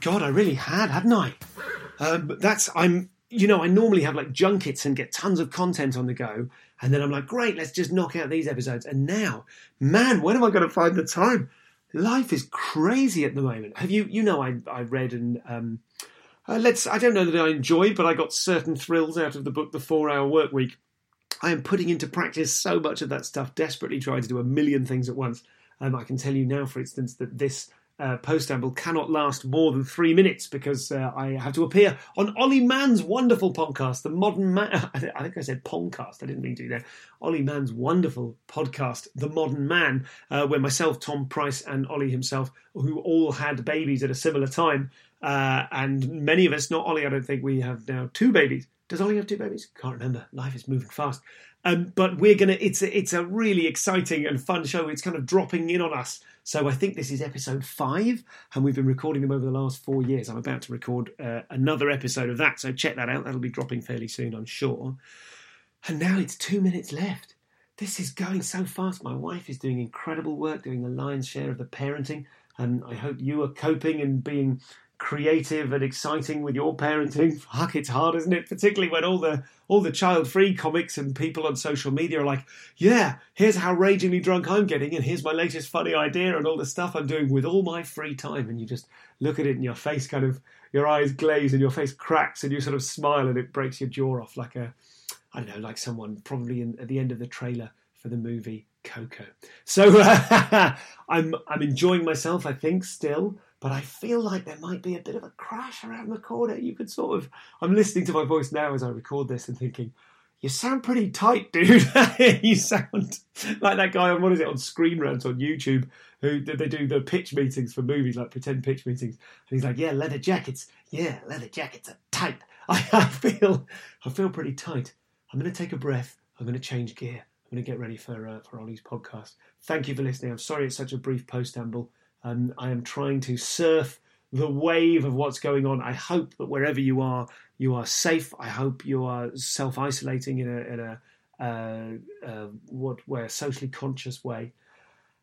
God, I really had, hadn't I? Um, that's I'm. You know, I normally have like junkets and get tons of content on the go, and then I'm like, great, let's just knock out these episodes. And now, man, when am I going to find the time? Life is crazy at the moment. Have you? You know, I I read and um, uh, let's. I don't know that I enjoyed, but I got certain thrills out of the book, The Four Hour Work Week. I am putting into practice so much of that stuff, desperately trying to do a million things at once. Um, I can tell you now, for instance, that this uh, post-amble cannot last more than three minutes because uh, I have to appear on Ollie Mann's wonderful podcast, The Modern Man. I think I said podcast. I didn't mean to do there. Ollie Mann's wonderful podcast, The Modern Man, uh, where myself, Tom Price, and Ollie himself, who all had babies at a similar time, uh, and many of us, not Ollie, I don't think we have now two babies. Does Ollie have two babies? Can't remember. Life is moving fast. Um, but we're gonna. It's a, it's a really exciting and fun show. It's kind of dropping in on us so I think this is episode five, and we've been recording them over the last four years. I'm about to record uh, another episode of that, so check that out. That'll be dropping fairly soon, I'm sure. And now it's two minutes left. This is going so fast. My wife is doing incredible work, doing the lion's share of the parenting, and I hope you are coping and being creative and exciting with your parenting. Fuck, it's hard, isn't it? Particularly when all the all the child-free comics and people on social media are like, "Yeah, here's how ragingly drunk I'm getting, and here's my latest funny idea, and all the stuff I'm doing with all my free time." And you just look at it, and your face kind of, your eyes glaze, and your face cracks, and you sort of smile, and it breaks your jaw off like a, I don't know, like someone probably in, at the end of the trailer for the movie Coco. So uh, I'm I'm enjoying myself. I think still but I feel like there might be a bit of a crash around the corner. You could sort of. I'm listening to my voice now as I record this and thinking, you sound pretty tight, dude. you sound like that guy on what is it on Screen Rant on YouTube who they do the pitch meetings for movies, like pretend pitch meetings. And he's like, "Yeah, leather jackets. Yeah, leather jackets are tight. I, I feel, I feel pretty tight. I'm going to take a breath. I'm going to change gear. I'm going to get ready for uh, for Ollie's podcast. Thank you for listening. I'm sorry it's such a brief post amble. I am trying to surf the wave of what's going on. I hope that wherever you are, you are safe. I hope you are self isolating in a, in a uh, uh, what where socially conscious way.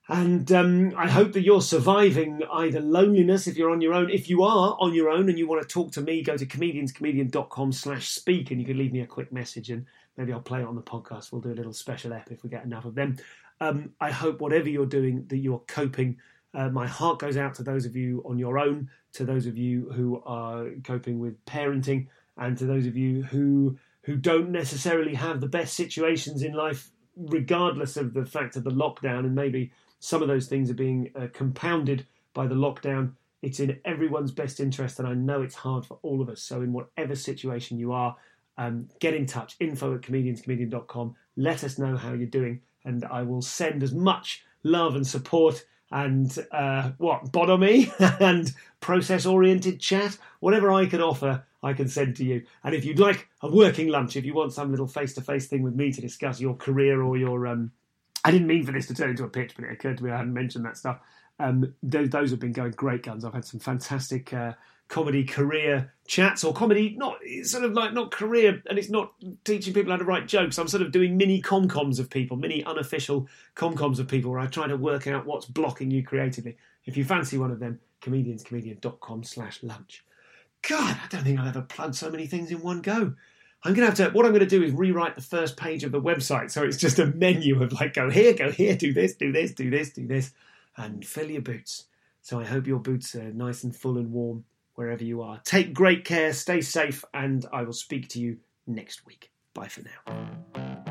And um, I hope that you're surviving either loneliness if you're on your own. If you are on your own and you want to talk to me, go to comedianscomedian.com slash speak and you can leave me a quick message and maybe I'll play it on the podcast. We'll do a little special ep if we get enough of them. Um, I hope whatever you're doing that you're coping Uh, my heart goes out to those of you on your own, to those of you who are coping with parenting, and to those of you who who don't necessarily have the best situations in life, regardless of the fact of the lockdown, and maybe some of those things are being uh, compounded by the lockdown. It's in everyone's best interest, and I know it's hard for all of us. So, in whatever situation you are, um, get in touch. Info at comedianscomedian.com. Let us know how you're doing, and I will send as much love and support and uh, what bonhomie and process oriented chat, whatever I can offer, I can send to you. And if you'd like a working lunch, if you want some little face to face thing with me to discuss your career or your, um, I didn't mean for this to turn into a pitch, but it occurred to me I hadn't mentioned that stuff. Um, those, those have been going great guns. I've had some fantastic uh, comedy career chats or comedy not sort of like not career and it's not teaching people how to write jokes. I'm sort of doing mini comcoms of people mini unofficial comcoms of people where i try to work out what's blocking you creatively. If you fancy one of them comedianscomedian.com slash lunch. God i don't think i've ever plugged so many things in one go. I'm gonna have to what i'm gonna do is rewrite the first page of the website so it's just a menu of like go here go here do this do this do this do this and fill your boots. So i hope your boots are nice and full and warm wherever you are. Take great care, stay safe, and I will speak to you next week. Bye for now.